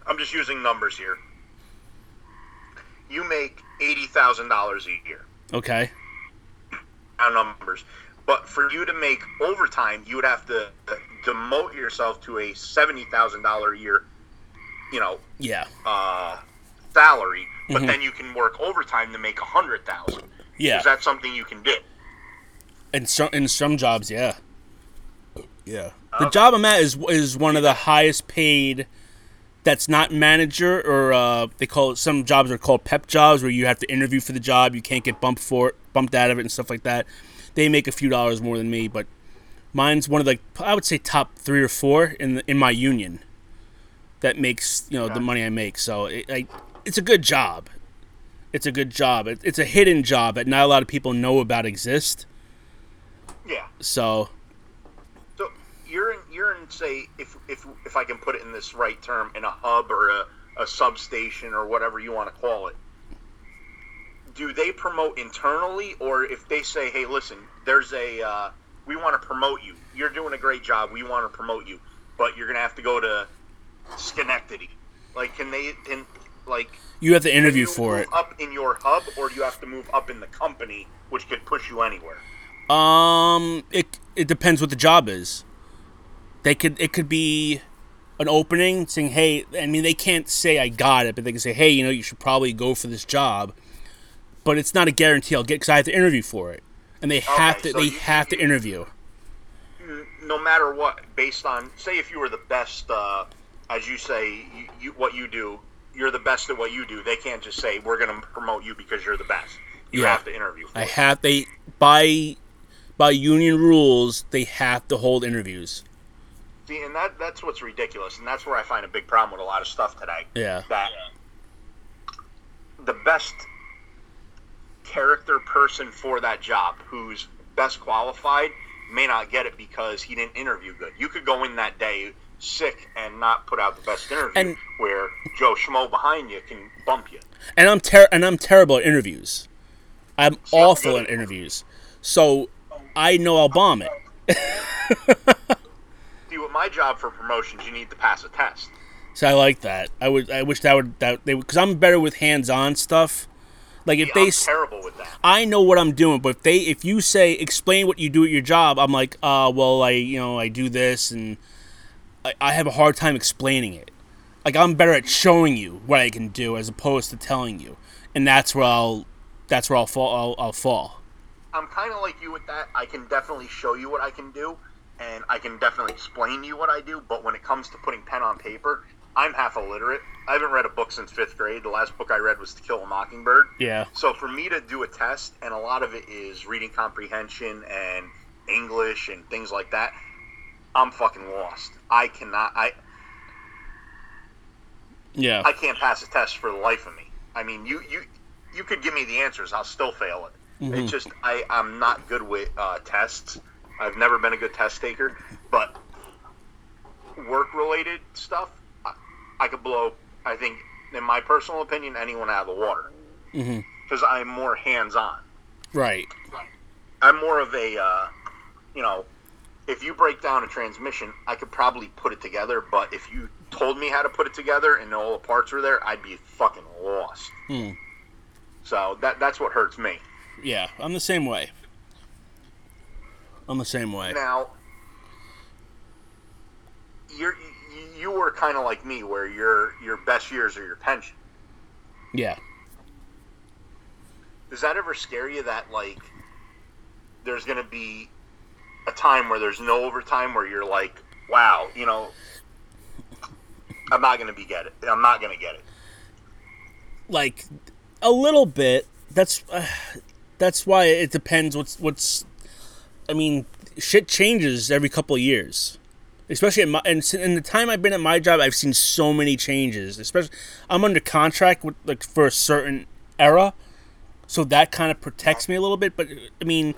Speaker 2: I'm just using numbers here. You make eighty thousand dollars a year.
Speaker 1: Okay.
Speaker 2: On numbers, but for you to make overtime, you would have to demote yourself to a seventy thousand dollar a year, you know,
Speaker 1: Yeah.
Speaker 2: uh, salary. But
Speaker 1: Mhm.
Speaker 2: then you can work overtime to make a hundred thousand.
Speaker 1: Yeah.
Speaker 2: Is that something you can do?
Speaker 1: In some in some jobs, yeah. Yeah. The
Speaker 2: Okay.
Speaker 1: job I'm at is is one of the highest paid. That's not manager or uh, they call it some jobs are called pep jobs where you have to interview for the job. You can't get bumped for it, bumped out of it and stuff like that. They make a few dollars more than me, but mine's one of the I would say top three or four in the, in my union. That makes you know the money I make. So it, I, it's a good job. It's a good job. It, it's a hidden job that not a lot of people know about exist.
Speaker 2: Yeah.
Speaker 1: So
Speaker 2: So you're in, you're in say if if if I can put it in this right term in a hub or a, a substation or whatever you want to call it. Do they promote internally or if they say, hey, listen, there's a uh, we want to promote you. You're doing a great job. We want to promote you, but you're gonna have to go to Schenectady. Like, can they? Can like
Speaker 1: you have to interview
Speaker 2: you
Speaker 1: for
Speaker 2: move
Speaker 1: it.
Speaker 2: up in your hub, or do you have to move up in the company, which could push you anywhere?
Speaker 1: Um, it it depends what the job is. They could it could be an opening saying, "Hey," I mean, they can't say I got it, but they can say, "Hey, you know, you should probably go for this job." But it's not a guarantee I'll get because I have to interview for it, and they have
Speaker 2: Okay,
Speaker 1: to
Speaker 2: so
Speaker 1: they
Speaker 2: you-
Speaker 1: have to interview.
Speaker 2: no matter what, based on say if you were the best, uh, as you say, you, you, what you do, you're the best at what you do. They can't just say we're going to promote you because you're the best. You
Speaker 1: Yeah.
Speaker 2: have to interview. For
Speaker 1: I have they by by union rules they have to hold interviews.
Speaker 2: See, and that that's what's ridiculous, and that's where I find a big problem with a lot of stuff today.
Speaker 1: Yeah.
Speaker 2: That the best character person for that job, who's best qualified, may not get it because he didn't interview good. You could go in that day sick and not put out the best interview,
Speaker 1: And-
Speaker 2: where Joe Schmo behind you can bump you.
Speaker 1: and I'm ter- and I'm terrible at interviews. I'm awful at interviews, so I know I'll bomb it.
Speaker 2: See, with my job for promotions, you need to pass a test.
Speaker 1: So I like that. I would. I wish that would that they because I'm better with hands-on stuff. Like if
Speaker 2: See,
Speaker 1: they,
Speaker 2: I'm terrible with that.
Speaker 1: I know what I'm doing, but if they, if you say explain what you do at your job, I'm like, uh, well, I, you know, I do this, and I, I have a hard time explaining it. Like I'm better at showing you what I can do as opposed to telling you, and that's where I'll, that's where I'll fall. I'll, I'll fall.
Speaker 2: I'm kind of like you with that. I can definitely show you what I can do, and I can definitely explain to you what I do. But when it comes to putting pen on paper, I'm half illiterate. I haven't read a book since fifth grade. The last book I read was To Kill a Mockingbird.
Speaker 1: Yeah.
Speaker 2: So for me to do a test, and a lot of it is reading comprehension and English and things like that, I'm fucking lost. I cannot. I
Speaker 1: Yeah.
Speaker 2: I can't pass a test for the life of me. I mean, you you you could give me the answers, I'll still fail it.
Speaker 1: Mhm.
Speaker 2: It's just I I'm not good with uh, tests. I've never been a good test taker, but work related stuff, I, could blow. I think, in my personal opinion, anyone out of the water
Speaker 1: hmm
Speaker 2: because I'm more hands on.
Speaker 1: Right.
Speaker 2: I'm more of a, uh, you know, if you break down a transmission, I could probably put it together. But if you told me how to put it together and all the parts were there, I'd be fucking lost.
Speaker 1: Hmm.
Speaker 2: So that that's what hurts me.
Speaker 1: Yeah. I'm the same way. I'm the same way.
Speaker 2: Now, you're you- were kind of like me, where your your best years are your pension.
Speaker 1: Yeah.
Speaker 2: Does that ever scare you that like there's going to be a time where there's no overtime where you're like, wow, you know, I'm not going to be get it. I'm not going to get it.
Speaker 1: like a little bit. That's uh, that's why it depends. What's what's. I mean, shit changes every couple of years. Especially my and in the time I've been at my job, I've seen so many changes. Especially, I'm under contract with like for a certain era, so that kind of protects me a little bit. But I mean,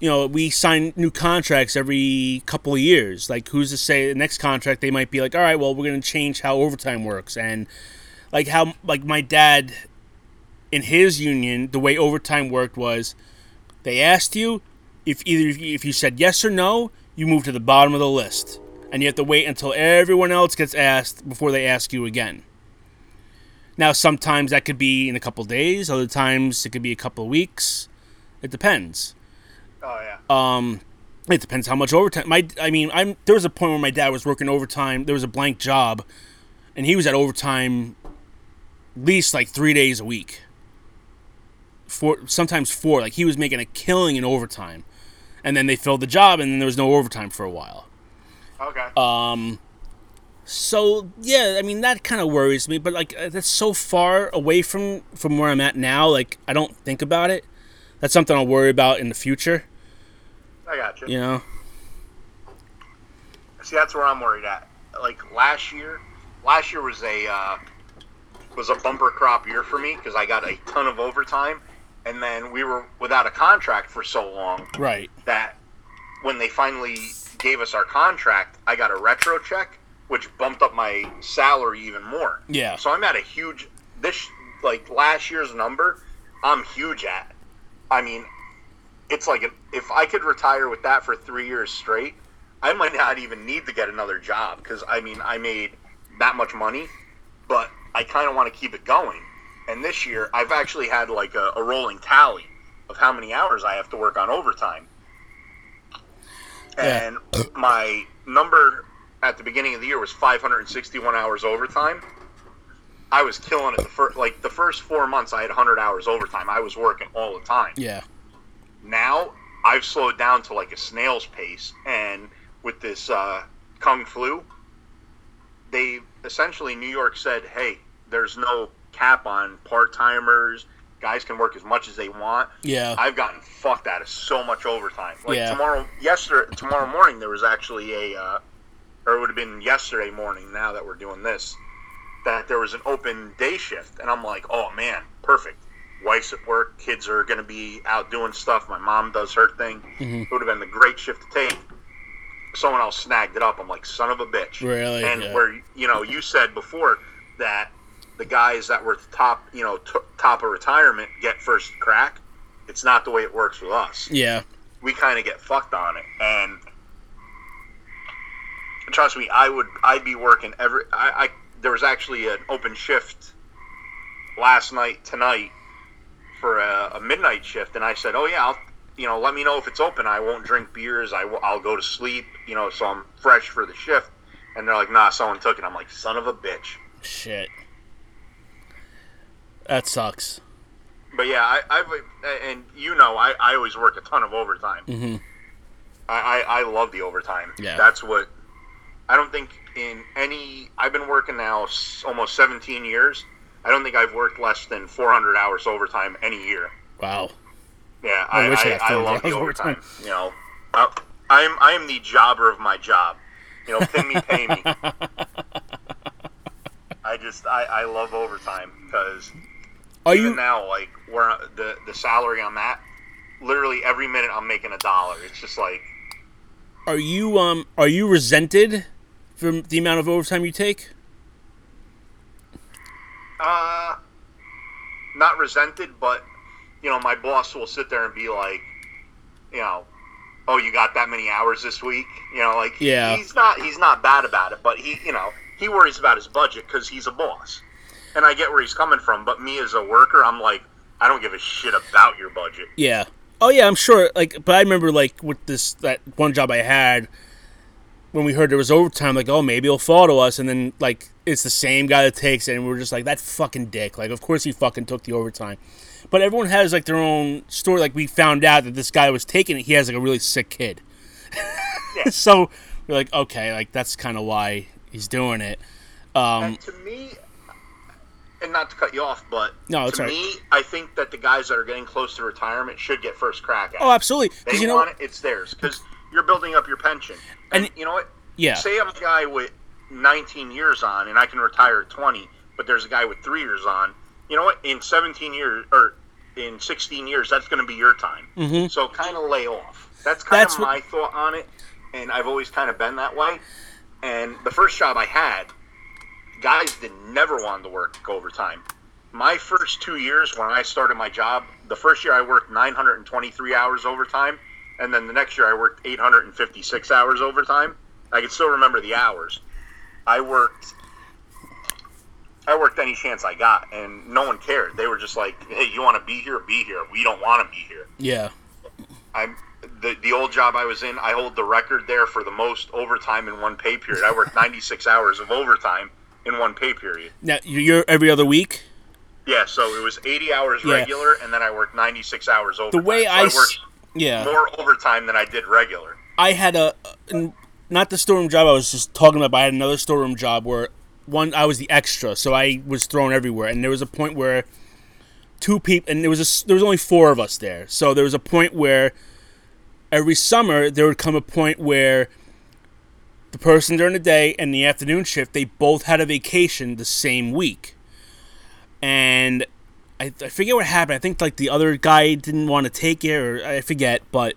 Speaker 1: you know, we sign new contracts every couple of years. Like, who's to say the next contract they might be like, all right, well, we're going to change how overtime works and like how like my dad in his union the way overtime worked was they asked you if either if you said yes or no you move to the bottom of the list and you have to wait until everyone else gets asked before they ask you again. Now, sometimes that could be in a couple days, other times it could be a couple of weeks. It depends.
Speaker 2: Oh yeah.
Speaker 1: Um, it depends how much overtime. My, I mean, I'm there was a point where my dad was working overtime. There was a blank job, and he was at overtime, at least like three days a week. Four, sometimes four. Like he was making a killing in overtime, and then they filled the job, and then there was no overtime for a while.
Speaker 2: Okay.
Speaker 1: Um, so yeah, I mean that kind of worries me, but like uh, that's so far away from from where I'm at now. Like I don't think about it. That's something I'll worry about in the future.
Speaker 2: I got you.
Speaker 1: You know.
Speaker 2: See, that's where I'm worried at. Like last year, last year was a uh, was a bumper crop year for me because I got a ton of overtime, and then we were without a contract for so long
Speaker 1: Right.
Speaker 2: that when they finally gave us our contract, I got a retro check, which bumped up my salary even more.
Speaker 1: Yeah.
Speaker 2: So I'm at a huge this like last year's number. I'm huge at. I mean, it's like if I could retire with that for three years straight, I might not even need to get another job because I mean I made that much money, but I kind of want to keep it going. And this year I've actually had like a, a rolling tally of how many hours I have to work on overtime.
Speaker 1: Yeah.
Speaker 2: And my number at the beginning of the year was 561 hours overtime. I was killing it the first like the first four months. I had 100 hours overtime. I was working all the time.
Speaker 1: Yeah.
Speaker 2: Now I've slowed down to like a snail's pace, and with this uh, kung flu, they essentially New York said, "Hey, there's no cap on part timers. Guys can work as much as they want."
Speaker 1: Yeah.
Speaker 2: I've gotten fucked out of so much overtime. Like
Speaker 1: Yeah.
Speaker 2: tomorrow, yesterday, tomorrow morning, there was actually a, uh, or it would have been yesterday morning. Now that we're doing this, that there was an open day shift, and I'm like, oh man, perfect. Wife's at work, kids are going to be out doing stuff. My mom does her thing.
Speaker 1: Mhm.
Speaker 2: It would have been the great shift to take. Someone else snagged it up. I'm like, son of a bitch.
Speaker 1: Really?
Speaker 2: And
Speaker 1: Yeah.
Speaker 2: where you know you said before that the guys that were top, you know, t- top of retirement get first crack. It's not the way it works with us.
Speaker 1: Yeah.
Speaker 2: We kind of get fucked on it, and trust me, I would, I'd be working every. I, I there was actually an open shift last night, tonight, for a, a midnight shift, and I said, oh yeah, I'll, you know, let me know if it's open. I won't drink beers. I I'll go to sleep, you know, so I'm fresh for the shift. And they're like, nah, someone took it. I'm like, son of a bitch.
Speaker 1: Shit. That sucks.
Speaker 2: But yeah, I, I've and you know, I, I always work a ton of overtime.
Speaker 1: Mhm.
Speaker 2: I, I, I love the overtime.
Speaker 1: Yeah.
Speaker 2: that's what I don't think in any. I've been working now almost 17 years. I don't think I've worked less than 400 hours overtime any year.
Speaker 1: Wow.
Speaker 2: Yeah,
Speaker 1: I
Speaker 2: I,
Speaker 1: wish I
Speaker 2: I,
Speaker 1: had
Speaker 2: I, love the overtime.
Speaker 1: overtime.
Speaker 2: You know, uh, I'm I am the jobber of my job. You know, pay me, pay me. I just I, I love overtime because
Speaker 1: Are
Speaker 2: even
Speaker 1: you
Speaker 2: now like where the the salary on that? literally every minute I'm making a dollar. It's just like
Speaker 1: are you um are you resented from the amount of overtime you take?
Speaker 2: uh, not resented, but you know, my boss will sit there and be like, you know, oh, you got that many hours this week. You know, like
Speaker 1: Yeah.
Speaker 2: he's not he's not bad about it, but he you know he worries about his budget because he's a boss, and I get where he's coming from. But me as a worker, I'm like, I don't give a shit about your budget.
Speaker 1: Yeah. Oh yeah, I'm sure. Like, but I remember like with this that one job I had when we heard there was overtime. Like, oh, maybe he'll fall to us, and then like it's the same guy that takes it, and we're just like that fucking dick. Like, of course he fucking took the overtime. But everyone has like their own story. Like we found out that this guy was taking it. He has like a really sick kid.
Speaker 2: Yeah.
Speaker 1: so we're like, okay, like that's kind of why he's doing it. Um,
Speaker 2: and to me, and not to cut you off, but
Speaker 1: No,
Speaker 2: to
Speaker 1: right.
Speaker 2: me, I think that the guys that are getting close to retirement should get first crack at
Speaker 1: oh, absolutely.
Speaker 2: They
Speaker 1: you know,
Speaker 2: want it, it's theirs. Because you're building up your pension. And,
Speaker 1: And-
Speaker 2: you know what?
Speaker 1: yeah,
Speaker 2: Say I'm a guy with 19 years on, and I can retire at 20, but there's a guy with three years on. You know what? In 17 years, or in 16 years, that's going to be your time.
Speaker 1: Mhm.
Speaker 2: So kind of lay off. That's kind
Speaker 1: That's
Speaker 2: of
Speaker 1: what-
Speaker 2: my thought on it, and I've always kind of been that way. And the first job I had, guys did never wanted to work overtime. My first two years when I started my job, the first year I worked 923 hours overtime, and then the next year I worked 856 hours overtime. I can still remember the hours. I worked. I worked any chance I got, and no one cared. They were just like, "Hey, you want to be here? Be here. We don't want to be here."
Speaker 1: Yeah.
Speaker 2: I'm the the old job I was in. I hold the record there for the most overtime in one pay period. I worked 96 hours of overtime in one pay period.
Speaker 1: Now you- you're every other week.
Speaker 2: Yeah, so it was 80 hours
Speaker 1: Yeah.
Speaker 2: regular, and then I worked 96 hours overtime.
Speaker 1: The way
Speaker 2: So
Speaker 1: I,
Speaker 2: worked
Speaker 1: s- yeah,
Speaker 2: more overtime than I did regular.
Speaker 1: I had a not the storeroom job I was just talking about. But I had another storeroom job where one I was the extra, so I was thrown everywhere. And there was a point where two people, and there was a there was only four of us there. So there was a point where every summer there would come a point where the person during the day and the afternoon shift they both had a vacation the same week, and I, I forget what happened. I think like the other guy didn't want to take it, or I forget, but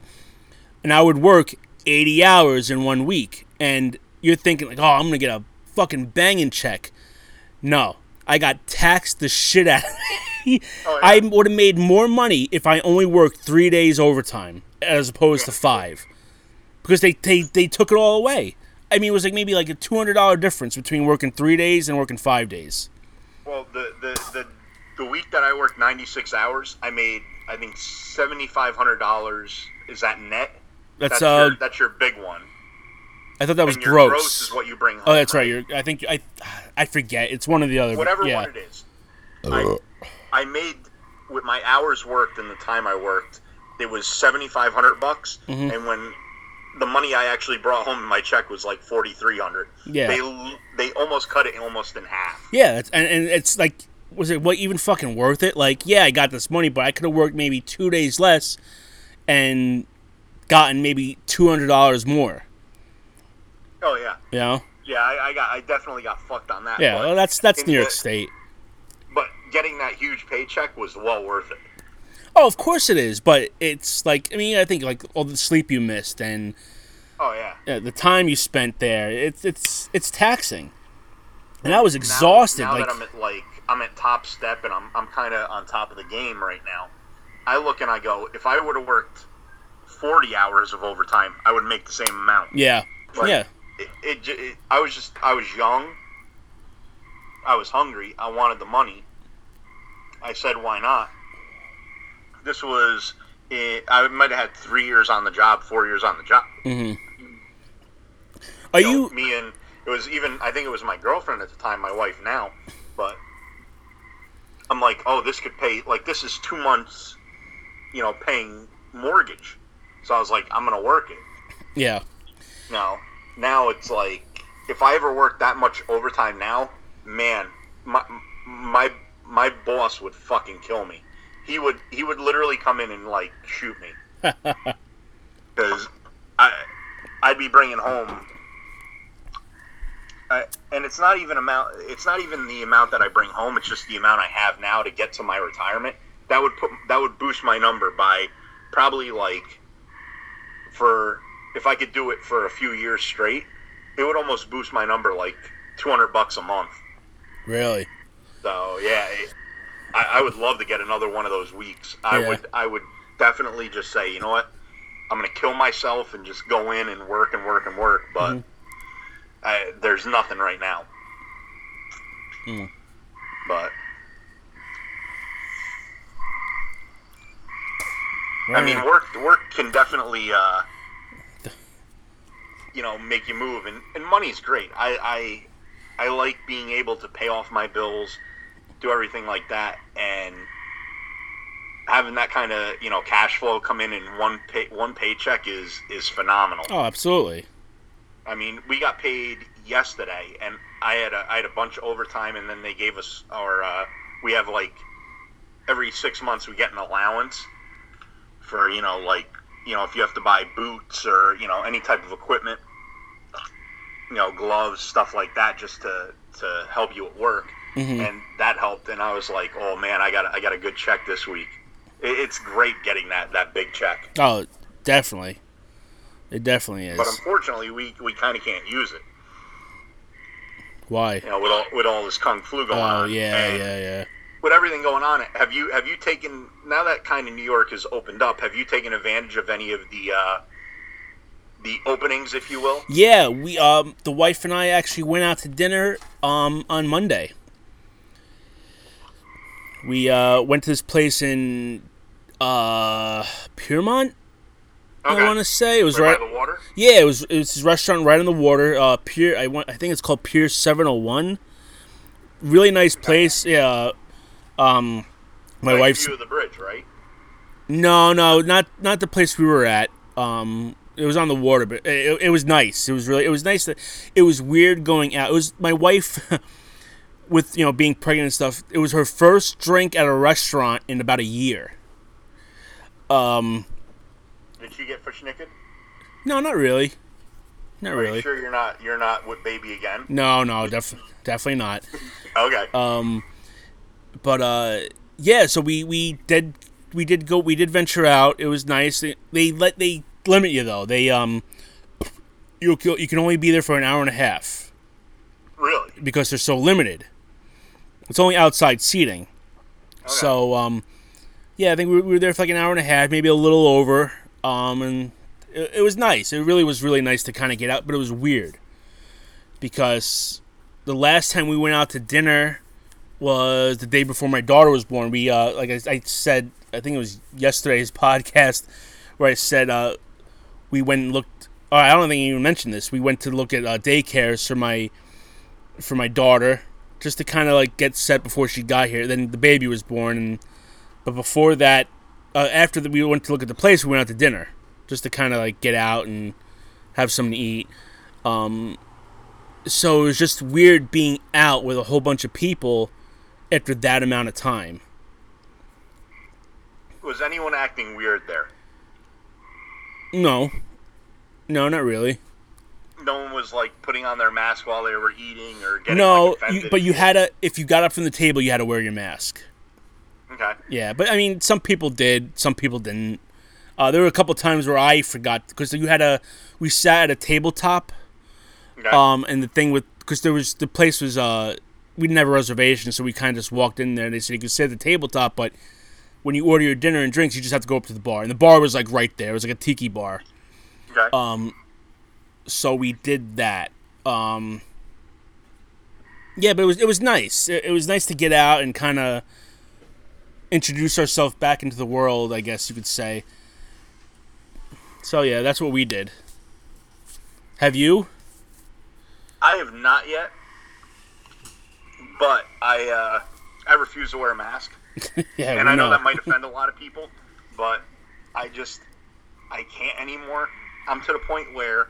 Speaker 1: and I would work 80 hours in one week. And you're thinking, like, oh, I'm to get a fucking banging check. No, I got taxed the shit out of me.
Speaker 2: Oh, yeah.
Speaker 1: I would have made more money if I only worked three days overtime as opposed to five. Because they, they, they took it all away. I mean, it was like maybe like a $200 difference between working three days and working five days.
Speaker 2: Well, the, the, the, the week that I worked 96 hours, I made, I think, $7,500. Is that net?
Speaker 1: That's,
Speaker 2: That's,
Speaker 1: uh,
Speaker 2: your, that's your big one.
Speaker 1: I thought that was
Speaker 2: and your
Speaker 1: gross.
Speaker 2: gross is what you bring home.
Speaker 1: oh, that's right. You're, I think I, I forget. It's one of the other.
Speaker 2: Whatever
Speaker 1: yeah.
Speaker 2: one it is. I, I made with my hours worked and the time I worked, it was seventy five hundred bucks,
Speaker 1: Mm-hmm.
Speaker 2: and when the money I actually brought home in my check was like forty three hundred.
Speaker 1: Yeah.
Speaker 2: They they almost cut it almost in half.
Speaker 1: Yeah, and, and it's like, was it what even fucking worth it? Like, yeah, I got this money, but I could have worked maybe two days less and gotten maybe two hundred dollars more.
Speaker 2: Oh yeah,
Speaker 1: You know?
Speaker 2: yeah. I, I got I definitely got fucked on that.
Speaker 1: Yeah, well, that's that's New York
Speaker 2: the-
Speaker 1: State.
Speaker 2: But getting that huge paycheck was well worth it.
Speaker 1: Oh, of course it is, but it's like I mean, I think like all the sleep you missed and
Speaker 2: Oh yeah.
Speaker 1: the time you spent there. It's it's it's taxing, and I was exhausted.
Speaker 2: Now, now
Speaker 1: like,
Speaker 2: that I'm at like I'm at top step and I'm I'm kind of on top of the game right now. I look and I go, if I would have worked 40 hours of overtime, I would make the same amount.
Speaker 1: yeah,
Speaker 2: Like,
Speaker 1: yeah,
Speaker 2: It, it, it, I was just I was young. I was hungry. I wanted the money. I said, why not? This was. I might have had three years on the job, four years on the job. Mm-hmm.
Speaker 1: Are
Speaker 2: know,
Speaker 1: you?
Speaker 2: me and it was even I think it was my girlfriend at the time, my wife now, but I'm like, oh, this could pay like this is two months, you know, paying mortgage. So I was like, I'm gonna work it.
Speaker 1: Yeah,
Speaker 2: Now, now it's like if I ever worked that much overtime now, man, my my my boss would fucking kill me. He would he would literally come in and like shoot me because I I'd be bringing home. I, and it's not even amount. It's not even the amount that I bring home. It's just the amount I have now to get to my retirement. That would put that would boost my number by probably like for if I could do it for a few years straight, it would almost boost my number like two hundred bucks a month.
Speaker 1: really.
Speaker 2: So yeah, it, I, I would love to get another one of those weeks. I
Speaker 1: Yeah.
Speaker 2: would I would definitely just say, you know what, I'm gonna kill myself and just go in and work and work and work. But
Speaker 1: Mhm.
Speaker 2: I, there's nothing right now.
Speaker 1: Mm.
Speaker 2: But I mean, work work can definitely, uh, you know, make you move, and, and money's great. I, I I like being able to pay off my bills, do everything like that, and having that kind of you know cash flow come in in one pay, one paycheck is is phenomenal.
Speaker 1: Oh, absolutely.
Speaker 2: I mean, we got paid yesterday, and I had a I had a bunch of overtime, and then they gave us our uh, we have like every six months we get an allowance for you know like you know if you have to buy boots or you know any type of equipment, you know gloves stuff like that just to to help you at work,
Speaker 1: Mhm.
Speaker 2: and that helped. And I was like, oh man, I got a- I got a good check this week. It, it's great getting that that big check,
Speaker 1: Oh, definitely. It definitely is.
Speaker 2: but unfortunately we we kind of can't use it.
Speaker 1: Why?
Speaker 2: you know, with all with all this kung flu going
Speaker 1: Oh
Speaker 2: on.
Speaker 1: yeah, yeah, yeah.
Speaker 2: With everything going on, have you have you taken now that kind of New York has opened up? Have you taken advantage of any of the uh, the openings, if you will.
Speaker 1: Yeah, we um the wife and I actually went out to dinner um on Monday. We uh went to this place in uh Piermont.
Speaker 2: Okay.
Speaker 1: I want to say it was
Speaker 2: Right
Speaker 1: right.
Speaker 2: by the water.
Speaker 1: Yeah, it was it was this restaurant right on the water. Uh, Pier. I want I think it's called Pier Seven Hundred One. Really nice place. Yeah. Um, my
Speaker 2: Right
Speaker 1: wife's
Speaker 2: view of the bridge, right?
Speaker 1: no, no, not not the place we were at. Um, it was on the water, but it, it was nice. It was really it was nice. That, it was weird going out. It was my wife, with you know being pregnant and stuff. It was her first drink at a restaurant in about a year. Um,
Speaker 2: Did she get fish naked?
Speaker 1: no, not really. Not
Speaker 2: Are
Speaker 1: really.
Speaker 2: you sure you're not you're not with baby again?
Speaker 1: No, no, def- definitely not.
Speaker 2: Okay.
Speaker 1: Um, but uh, yeah. So we we did we did go we did venture out. It was nice. They, they let they limit you though. They um, you you can only be there for an hour and a half
Speaker 2: really?
Speaker 1: because they're so limited. It's only outside seating.
Speaker 2: Okay.
Speaker 1: So um, yeah, I think we we were there for like an hour and a half, maybe a little over. Um, and it, it was nice. It really was really nice to kind of get out, but it was weird because the last time we went out to dinner was the day before my daughter was born. We uh, like I, I said, I think it was yesterday's podcast where I said uh, we went and looked. I don't think I even mentioned this. We went to look at uh, daycares for my for my daughter just to kind of like get set before she got here. Then the baby was born, and but before that, uh, after that, we went to look at the place. We went out to dinner just to kind of like get out and have something to eat. Um, so it was just weird being out with a whole bunch of people after that amount of time.
Speaker 2: Was anyone acting weird there?
Speaker 1: No, no, not really.
Speaker 2: No one was like putting on their mask while they were eating or getting
Speaker 1: No,
Speaker 2: like,
Speaker 1: you, but you had to. If you got up from the table, you had to wear your mask.
Speaker 2: Okay.
Speaker 1: Yeah, but I mean, some people did, some people didn't. Uh, there were a couple times where I forgot because you had a. We sat at a tabletop,
Speaker 2: Okay.
Speaker 1: um, and the thing with because there was the place was uh we didn't have a reservation, so we kind of just walked in there. And they said you could sit at the tabletop, but when you order your dinner and drinks, you just have to go up to the bar, and the bar was like right there. It was like a tiki bar.
Speaker 2: okay.
Speaker 1: Um, so we did that. Um, yeah, but it was it was nice. It, it was nice to get out and kind of introduce ourselves back into the world. I guess you could say. So yeah, that's what we did. Have you?
Speaker 2: I have not yet, but I uh, I refuse to wear a mask,
Speaker 1: Yeah,
Speaker 2: and I know that might offend a lot of people, but I just I can't anymore. I'm to the point where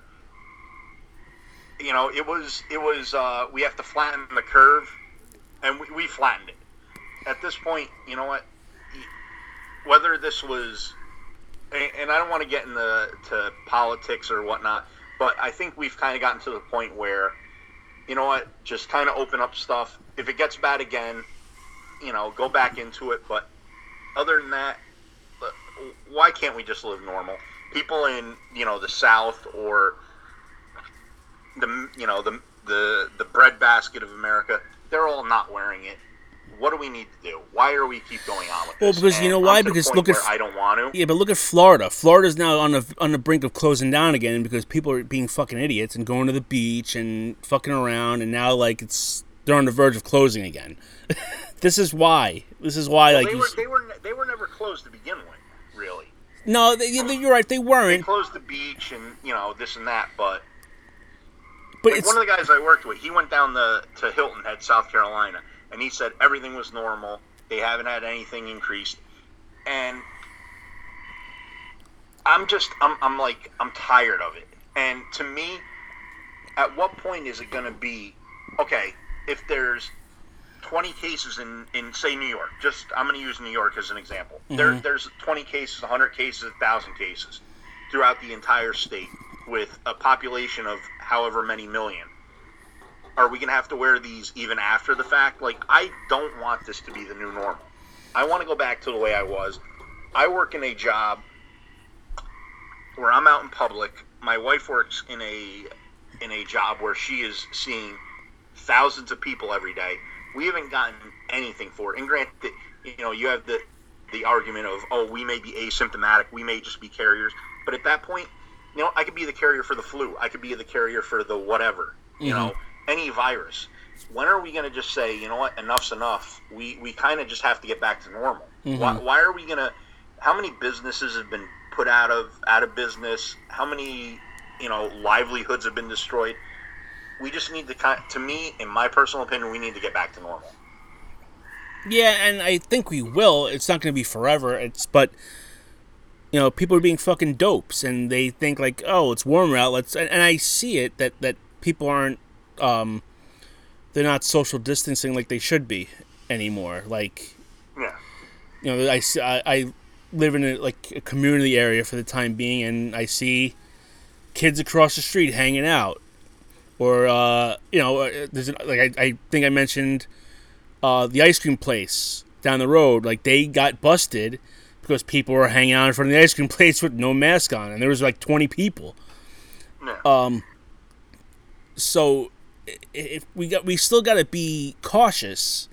Speaker 2: you know it was it was uh, we have to flatten the curve, and we, we flattened it. At this point, you know what? Whether this was, and I don't want to get into to politics or whatnot, but I think we've kind of gotten to the point where you know what? Just kind of open up stuff. If it gets bad again, you know, go back into it. But other than that, uh, why can't we just live normal? People in you know the South or the you know the the the breadbasket of America, they're all not wearing it. What do we need to do? Why are we keep going on with
Speaker 1: Well,
Speaker 2: this?
Speaker 1: Well, because you know why? Because look at
Speaker 2: I don't want to.
Speaker 1: Yeah, but look at Florida. Florida's now on the on the brink of closing down again because people are being fucking idiots and going to the beach and fucking around, and now like it's they're on the verge of closing again. this is why. This is why. like
Speaker 2: they were they were they were never closed to begin with, really.
Speaker 1: no, they, you- you're right. They
Speaker 2: They
Speaker 1: weren't, They
Speaker 2: closed the beach and you know this and that, but
Speaker 1: but
Speaker 2: like
Speaker 1: it's
Speaker 2: one of the guys I worked with, he went down the to Hilton Head, South Carolina, and he said everything was normal. They haven't had anything increased, and I'm just I'm I'm like I'm tired of it. And to me, at what point is it going to be okay if there's 20 cases in in say New York? Just I'm going to use New York as an example. Mm-hmm. There there's 20 cases, 100 cases, 1,000 cases throughout the entire state with a population of however many million. Are we going to have to wear these even after the fact? Like, I don't want this to be the new normal. I want to go back to the way I was. I work in a job where I'm out in public. My wife works in a in a job where she is seeing thousands of people every day. We haven't gotten anything for it. And granted, you know, you have the the argument of, oh, we may be asymptomatic, we may just be carriers. But at that point, You know, I could be the carrier for the flu. I could be the carrier for the whatever. You mm-hmm. know, any virus. When are we going to just say, you know what, enough's enough? We we kind of just have to get back to normal. Why, mm-hmm. why are we going to? How many businesses have been put out of out of business? How many you know livelihoods have been destroyed? We just need to. To me, in my personal opinion, we need to get back to normal.
Speaker 1: Yeah, and I think we will. It's not going to be forever. It's but you know, people are being fucking dopes, and they think like, oh, it's warmer out. Let's and, and I see it that that people aren't um they're not social distancing like they should be anymore. Like
Speaker 2: Yeah.
Speaker 1: you know, I I, I live in a, like a community area for the time being, and I see kids across the street hanging out, or uh, you know, uh, there's an, like I, I think I mentioned uh, the ice cream place down the road. Like they got busted because people were hanging out in front of the ice cream place with no mask on, and there was like 20 people.
Speaker 2: Yeah.
Speaker 1: Um, so if we got we still got to be cautious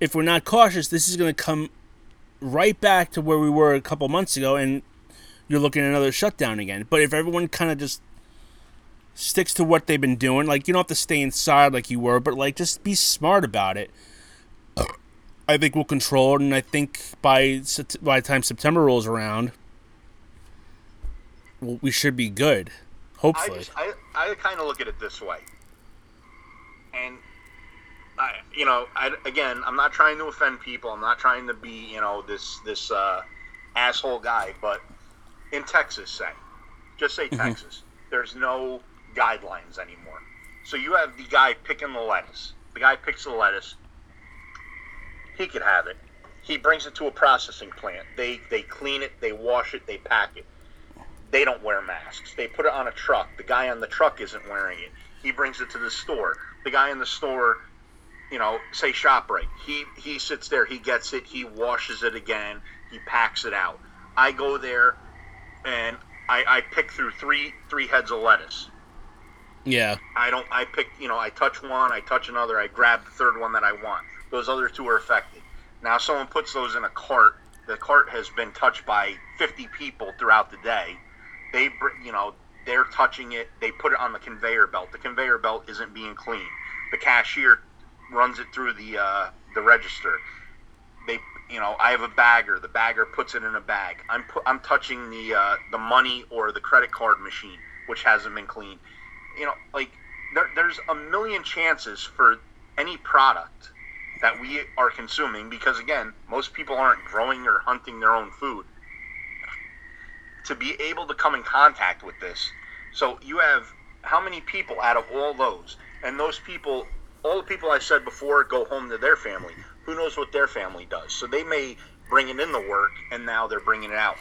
Speaker 1: if we're not cautious this is going to come right back to where we were a couple months ago and you're looking at another shutdown again but if everyone kind of just sticks to what they've been doing like you don't have to stay inside like you were but like just be smart about it i think we'll control it and i think by by the time september rolls around we should be good
Speaker 2: I
Speaker 1: hopefully
Speaker 2: just I, I kind of look at it this way, and I you know I again I'm not trying to offend people. I'm not trying to be you know this this uh, asshole guy, but in Texas, say just say Texas, there's no guidelines anymore. So you have the guy picking the lettuce. The guy picks the lettuce. He could have it. He brings it to a processing plant. They they clean it. They wash it. They pack it they don't wear masks. They put it on a truck. The guy on the truck isn't wearing it. He brings it to the store. The guy in the store, you know, say ShopRite. He he sits there. He gets it. He washes it again. He packs it out. I go there, and I, I pick through three three heads of lettuce.
Speaker 1: yeah
Speaker 2: I don't. I pick. You know, I touch one. I touch another. I grab the third one that I want. Those other two are affected. Now, someone puts those in a cart. The cart has been touched by 50 people throughout the day. They, you know, they're touching it. They put it on the conveyor belt. The conveyor belt isn't being cleaned. The cashier runs it through the uh, the register. They, you know, I have a bagger. The bagger puts it in a bag. I'm pu- I'm touching the uh, the money or the credit card machine, which hasn't been cleaned. You know, like there, there's a million chances for any product that we are consuming because again, most people aren't growing or hunting their own food to be able to come in contact with this. So you have how many people out of all those, and those people, all the people I said before, go home to their family. Who knows what their family does? So they may bring it in the work, and now they're bringing it out.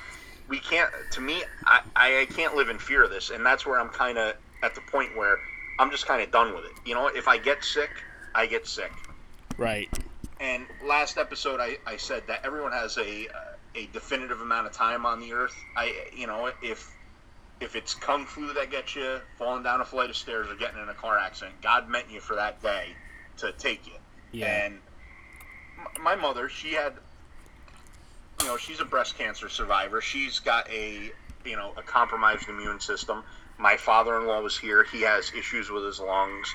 Speaker 2: We can't. To me, I, I can't live in fear of this, and that's where I'm kind of at the point where I'm just kind of done with it. You know, if I get sick, I get sick.
Speaker 1: Right
Speaker 2: And last episode, I, I said that everyone has a uh, a definitive amount of time on the earth. I you know if if it's kung fu that gets you falling down a flight of stairs or getting in a car accident, God meant you for that day to take you.
Speaker 1: Yeah.
Speaker 2: And m- my mother, she had, you know, she's a breast cancer survivor. She's got a you know a compromised immune system. My father-in-law was here. He has issues with his lungs.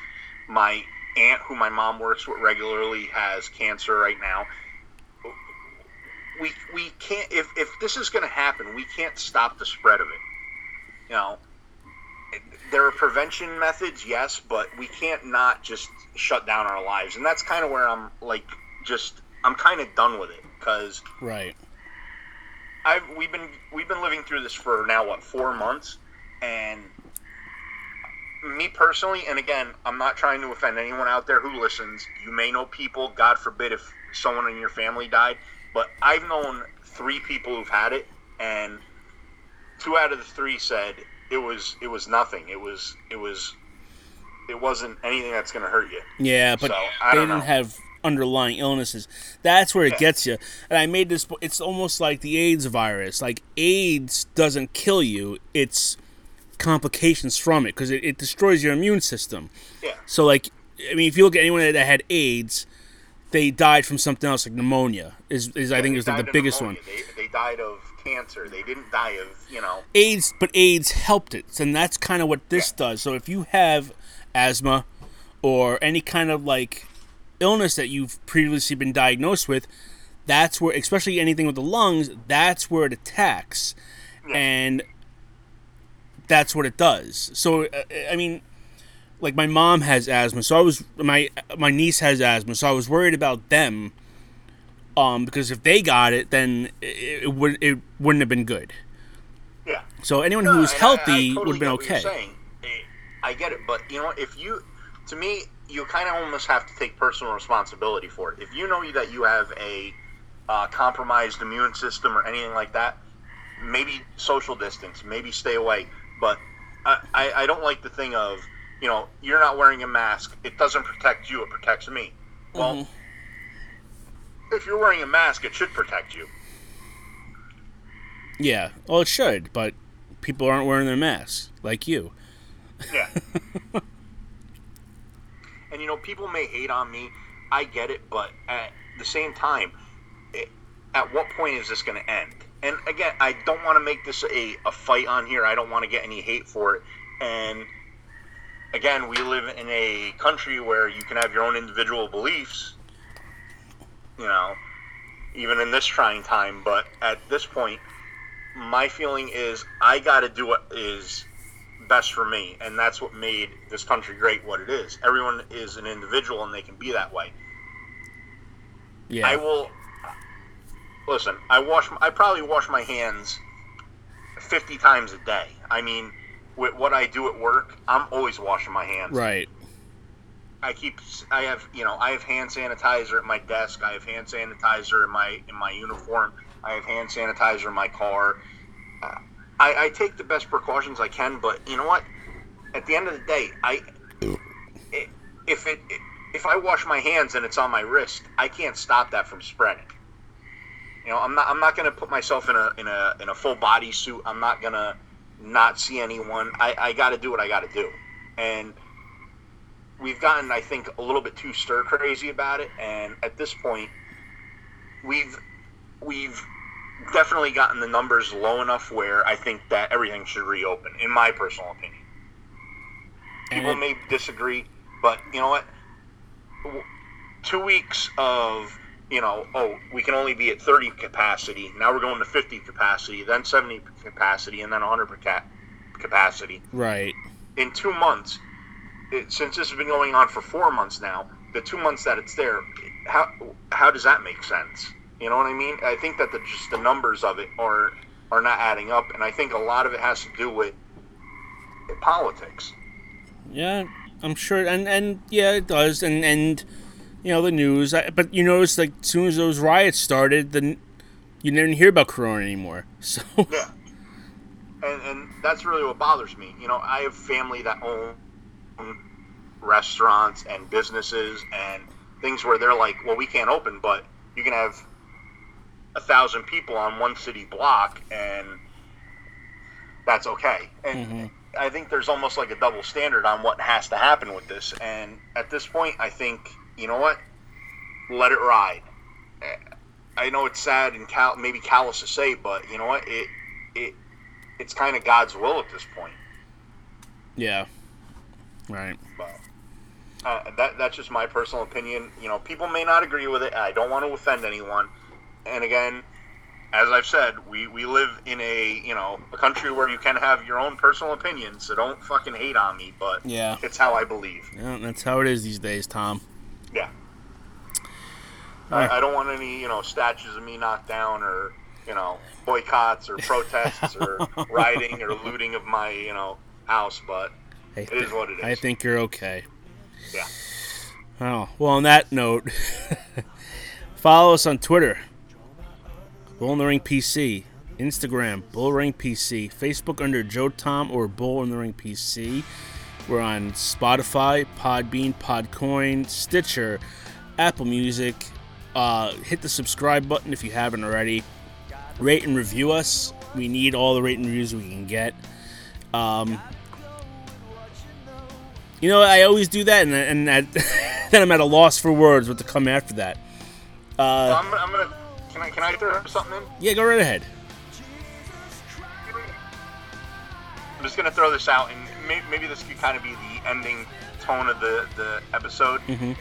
Speaker 2: My aunt, who my mom works with regularly, has cancer right now. We we can't if if this is going to happen, we can't stop the spread of it. You know, there are prevention methods, yes, but we can't not just shut down our lives, and that's kind of where I'm like, just I'm kind of done with it because
Speaker 1: right.
Speaker 2: I've we've been we've been living through this for now what four months, and me personally, and again, I'm not trying to offend anyone out there who listens. You may know people, God forbid, if someone in your family died, but I've known three people who've had it, and two out of the three said it was it was nothing. It was it was it wasn't anything that's going to hurt you.
Speaker 1: Yeah, but
Speaker 2: So, I
Speaker 1: they didn't
Speaker 2: know.
Speaker 1: have underlying illnesses. That's where it
Speaker 2: Yeah.
Speaker 1: gets you. And I made this. It's almost like the AIDS virus. Like AIDS doesn't kill you; it's complications from it because it, it destroys your immune system.
Speaker 2: Yeah.
Speaker 1: So, like, I mean, if you look at anyone that had AIDS, they died from something else, like pneumonia. Is is I think is like the biggest one.
Speaker 2: They, they died of cancer. They didn't die of, you know.
Speaker 1: AIDS, but AIDS helped it, and that's kind of what this does. So if you have asthma or any kind of like illness that you've previously been diagnosed with, that's where, especially anything with the lungs, that's where it attacks, and that's what it does. So uh, I mean, like my mom has asthma, so I was my my niece has asthma, so I was worried about them. Um, because if they got it, then it, it would it wouldn't have been good.
Speaker 2: Yeah.
Speaker 1: So anyone
Speaker 2: No,
Speaker 1: who was
Speaker 2: I- I
Speaker 1: healthy
Speaker 2: totally
Speaker 1: would have been
Speaker 2: get what you're
Speaker 1: okay.
Speaker 2: I get it, but you know, if you, to me, you kind of almost have to take personal responsibility for it. If you know that you have a uh, compromised immune system or anything like that, maybe social distance, maybe stay away. But I, I, I don't like the thing of, you know, you're not wearing a mask. It doesn't protect you. It protects me. Well,
Speaker 1: Mm-hmm.
Speaker 2: if you're wearing a mask, it should protect you.
Speaker 1: Yeah, well, it should, but people aren't wearing their masks like you.
Speaker 2: Yeah. and you know, people may hate on me. I get it, but at the same time, it, at what point is this going to end? And again, I don't want to make this a, a fight on here. I don't want to get any hate for it. And again, we live in a country where you can have your own individual beliefs, you know, even in this trying time. But at this point, my feeling is I got to do what is best for me, and that's what made this country great what it is. Everyone is an individual, and they can be that way.
Speaker 1: Yeah,
Speaker 2: I will listen. I wash. I probably wash my hands fifty times a day. I mean, with what I do at work, I'm always washing my hands.
Speaker 1: right.
Speaker 2: I keep. I have. You know, I have hand sanitizer at my desk. I have hand sanitizer in my in my uniform. I have hand sanitizer in my car. Uh, I, I take the best precautions I can, but you know what? At the end of the day, I i- if it if I wash my hands and it's on my wrist, I can't stop that from spreading. You know, I'm not I'm not going to put myself in a in a in a full body suit. I'm not going to not see anyone. I, I got to do what I got to do, and we've gotten I think a little bit too stir crazy about it. And at this point, we've we've definitely gotten the numbers low enough where I think that everything should reopen, in my personal opinion. People
Speaker 1: And-
Speaker 2: may disagree, but you know what? Two weeks of you know, oh, we can only be at 30 capacity. Now we're going to 50 capacity, then 70 capacity, and then 100 ca- capacity
Speaker 1: Right.
Speaker 2: in two months. It, since this has been going on for four months now, the two months that it's there, how how does that make sense? You know what I mean? I think that the just the numbers of it are are not adding up, and I think a lot of it has to do with politics.
Speaker 1: Yeah, I'm sure, and and yeah, it does, and and you know the news. But you notice, like, as soon as those riots started, then you didn't hear about Corona anymore. So
Speaker 2: Yeah. And, and that's really what bothers me. You know, I have family that own restaurants and businesses and things where they're like, well, we can't open, but you can have a thousand people on one city block and that's okay. And mm-hmm. I think there's almost like a double standard on what has to happen with this. And at this point, I think, you know what? Let it ride. I know it's sad and cal- maybe callous to say, but you know what? It it it's kind of God's will at this point.
Speaker 1: yeah, right.
Speaker 2: But uh, that that's just my personal opinion. You know, people may not agree with it. I don't want to offend anyone. And again, as I've said, we, we live in a you know a country where you can have your own personal opinion. So don't fucking hate on me. But
Speaker 1: Yeah.
Speaker 2: it's how I believe.
Speaker 1: Yeah, that's how it is these days, Tom.
Speaker 2: Yeah.
Speaker 1: Alright.
Speaker 2: I, I don't want any you know statues of me knocked down or you know boycotts or protests or rioting or looting of my you know house. But
Speaker 1: I
Speaker 2: It is what it is.
Speaker 1: I think you're okay.
Speaker 2: yeah.
Speaker 1: Oh, well, on that note, follow us on Twitter, Bull in the Ring PC, Instagram, Bull Ring PC, Facebook under Joe Tom or Bull in the Ring PC. We're on Spotify, Podbean, Podcoin, Stitcher, Apple Music. Uh, hit the subscribe button if you haven't already. Rate and review us. We need all the rate and reviews we can get. Um, you know, I always do that, and, and that, then I'm at a loss for words what to come after that.
Speaker 2: Well, I'm, I'm gonna. Can I can I throw something in?
Speaker 1: Yeah, go right ahead.
Speaker 2: I'm just gonna throw this out, and maybe this could kind of be the ending tone of the the episode.
Speaker 1: hmm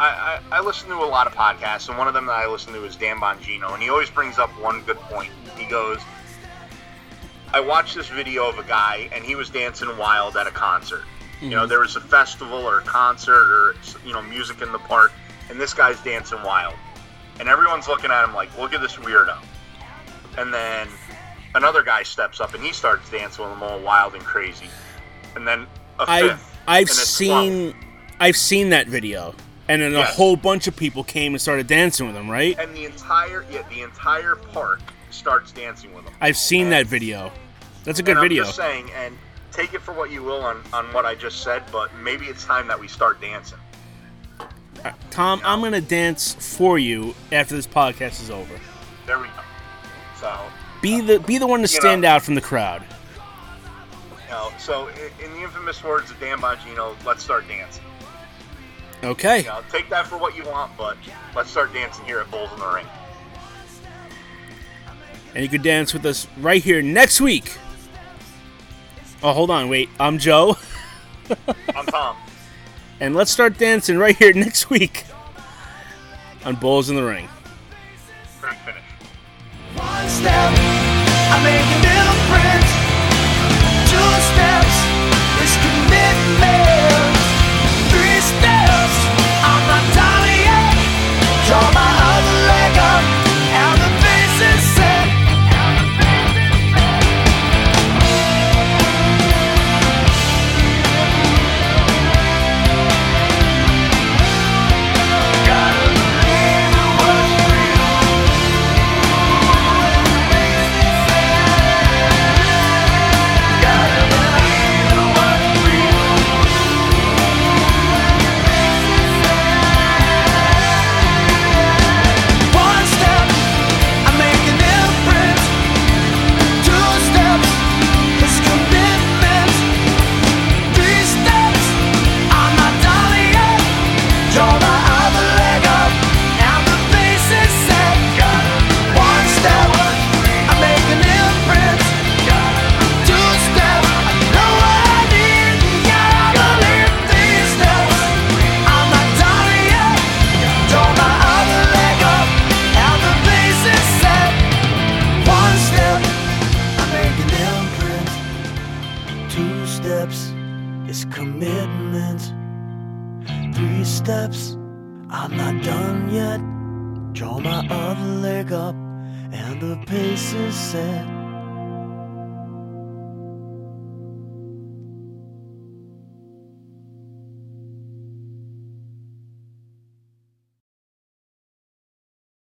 Speaker 2: I, I, I listen to a lot of podcasts, and one of them that I listen to is Dan Bongino, and he always brings up one good point. He goes, I watched this video of a guy, and he was dancing wild at a concert. You know,
Speaker 1: Mhm.
Speaker 2: there was a festival or a concert or, you know, music in the park, and this guy's dancing wild. And everyone's looking at him like, look at this weirdo. And then another guy steps up, and he starts dancing with him all wild and crazy. And then a
Speaker 1: I've. I've
Speaker 2: and
Speaker 1: seen I've seen that video, and then a whole bunch of people came and started dancing with them, Right?
Speaker 2: and the entire yeah the entire park starts dancing with them.
Speaker 1: I've seen that video. That's a good
Speaker 2: and
Speaker 1: video.
Speaker 2: I'm just saying, and take it for what you will on on what I just said, but maybe it's time that we start dancing.
Speaker 1: Uh, Tom, I'm gonna dance for you after this podcast is over.
Speaker 2: There we go. So
Speaker 1: Be the be the one to stand
Speaker 2: know.
Speaker 1: out from the crowd.
Speaker 2: You know, so i- in the infamous words of Dan Bongino, let's start dancing.
Speaker 1: Okay.
Speaker 2: You know, take that for what you want, but let's start dancing here at Bulls in the Ring.
Speaker 1: And you could dance with us right here next week. Oh, hold on, wait. I'm Joe,
Speaker 2: I'm Tom.
Speaker 1: and let's start dancing right here next week on Bulls in the Ring.
Speaker 2: Great finish.
Speaker 3: One step,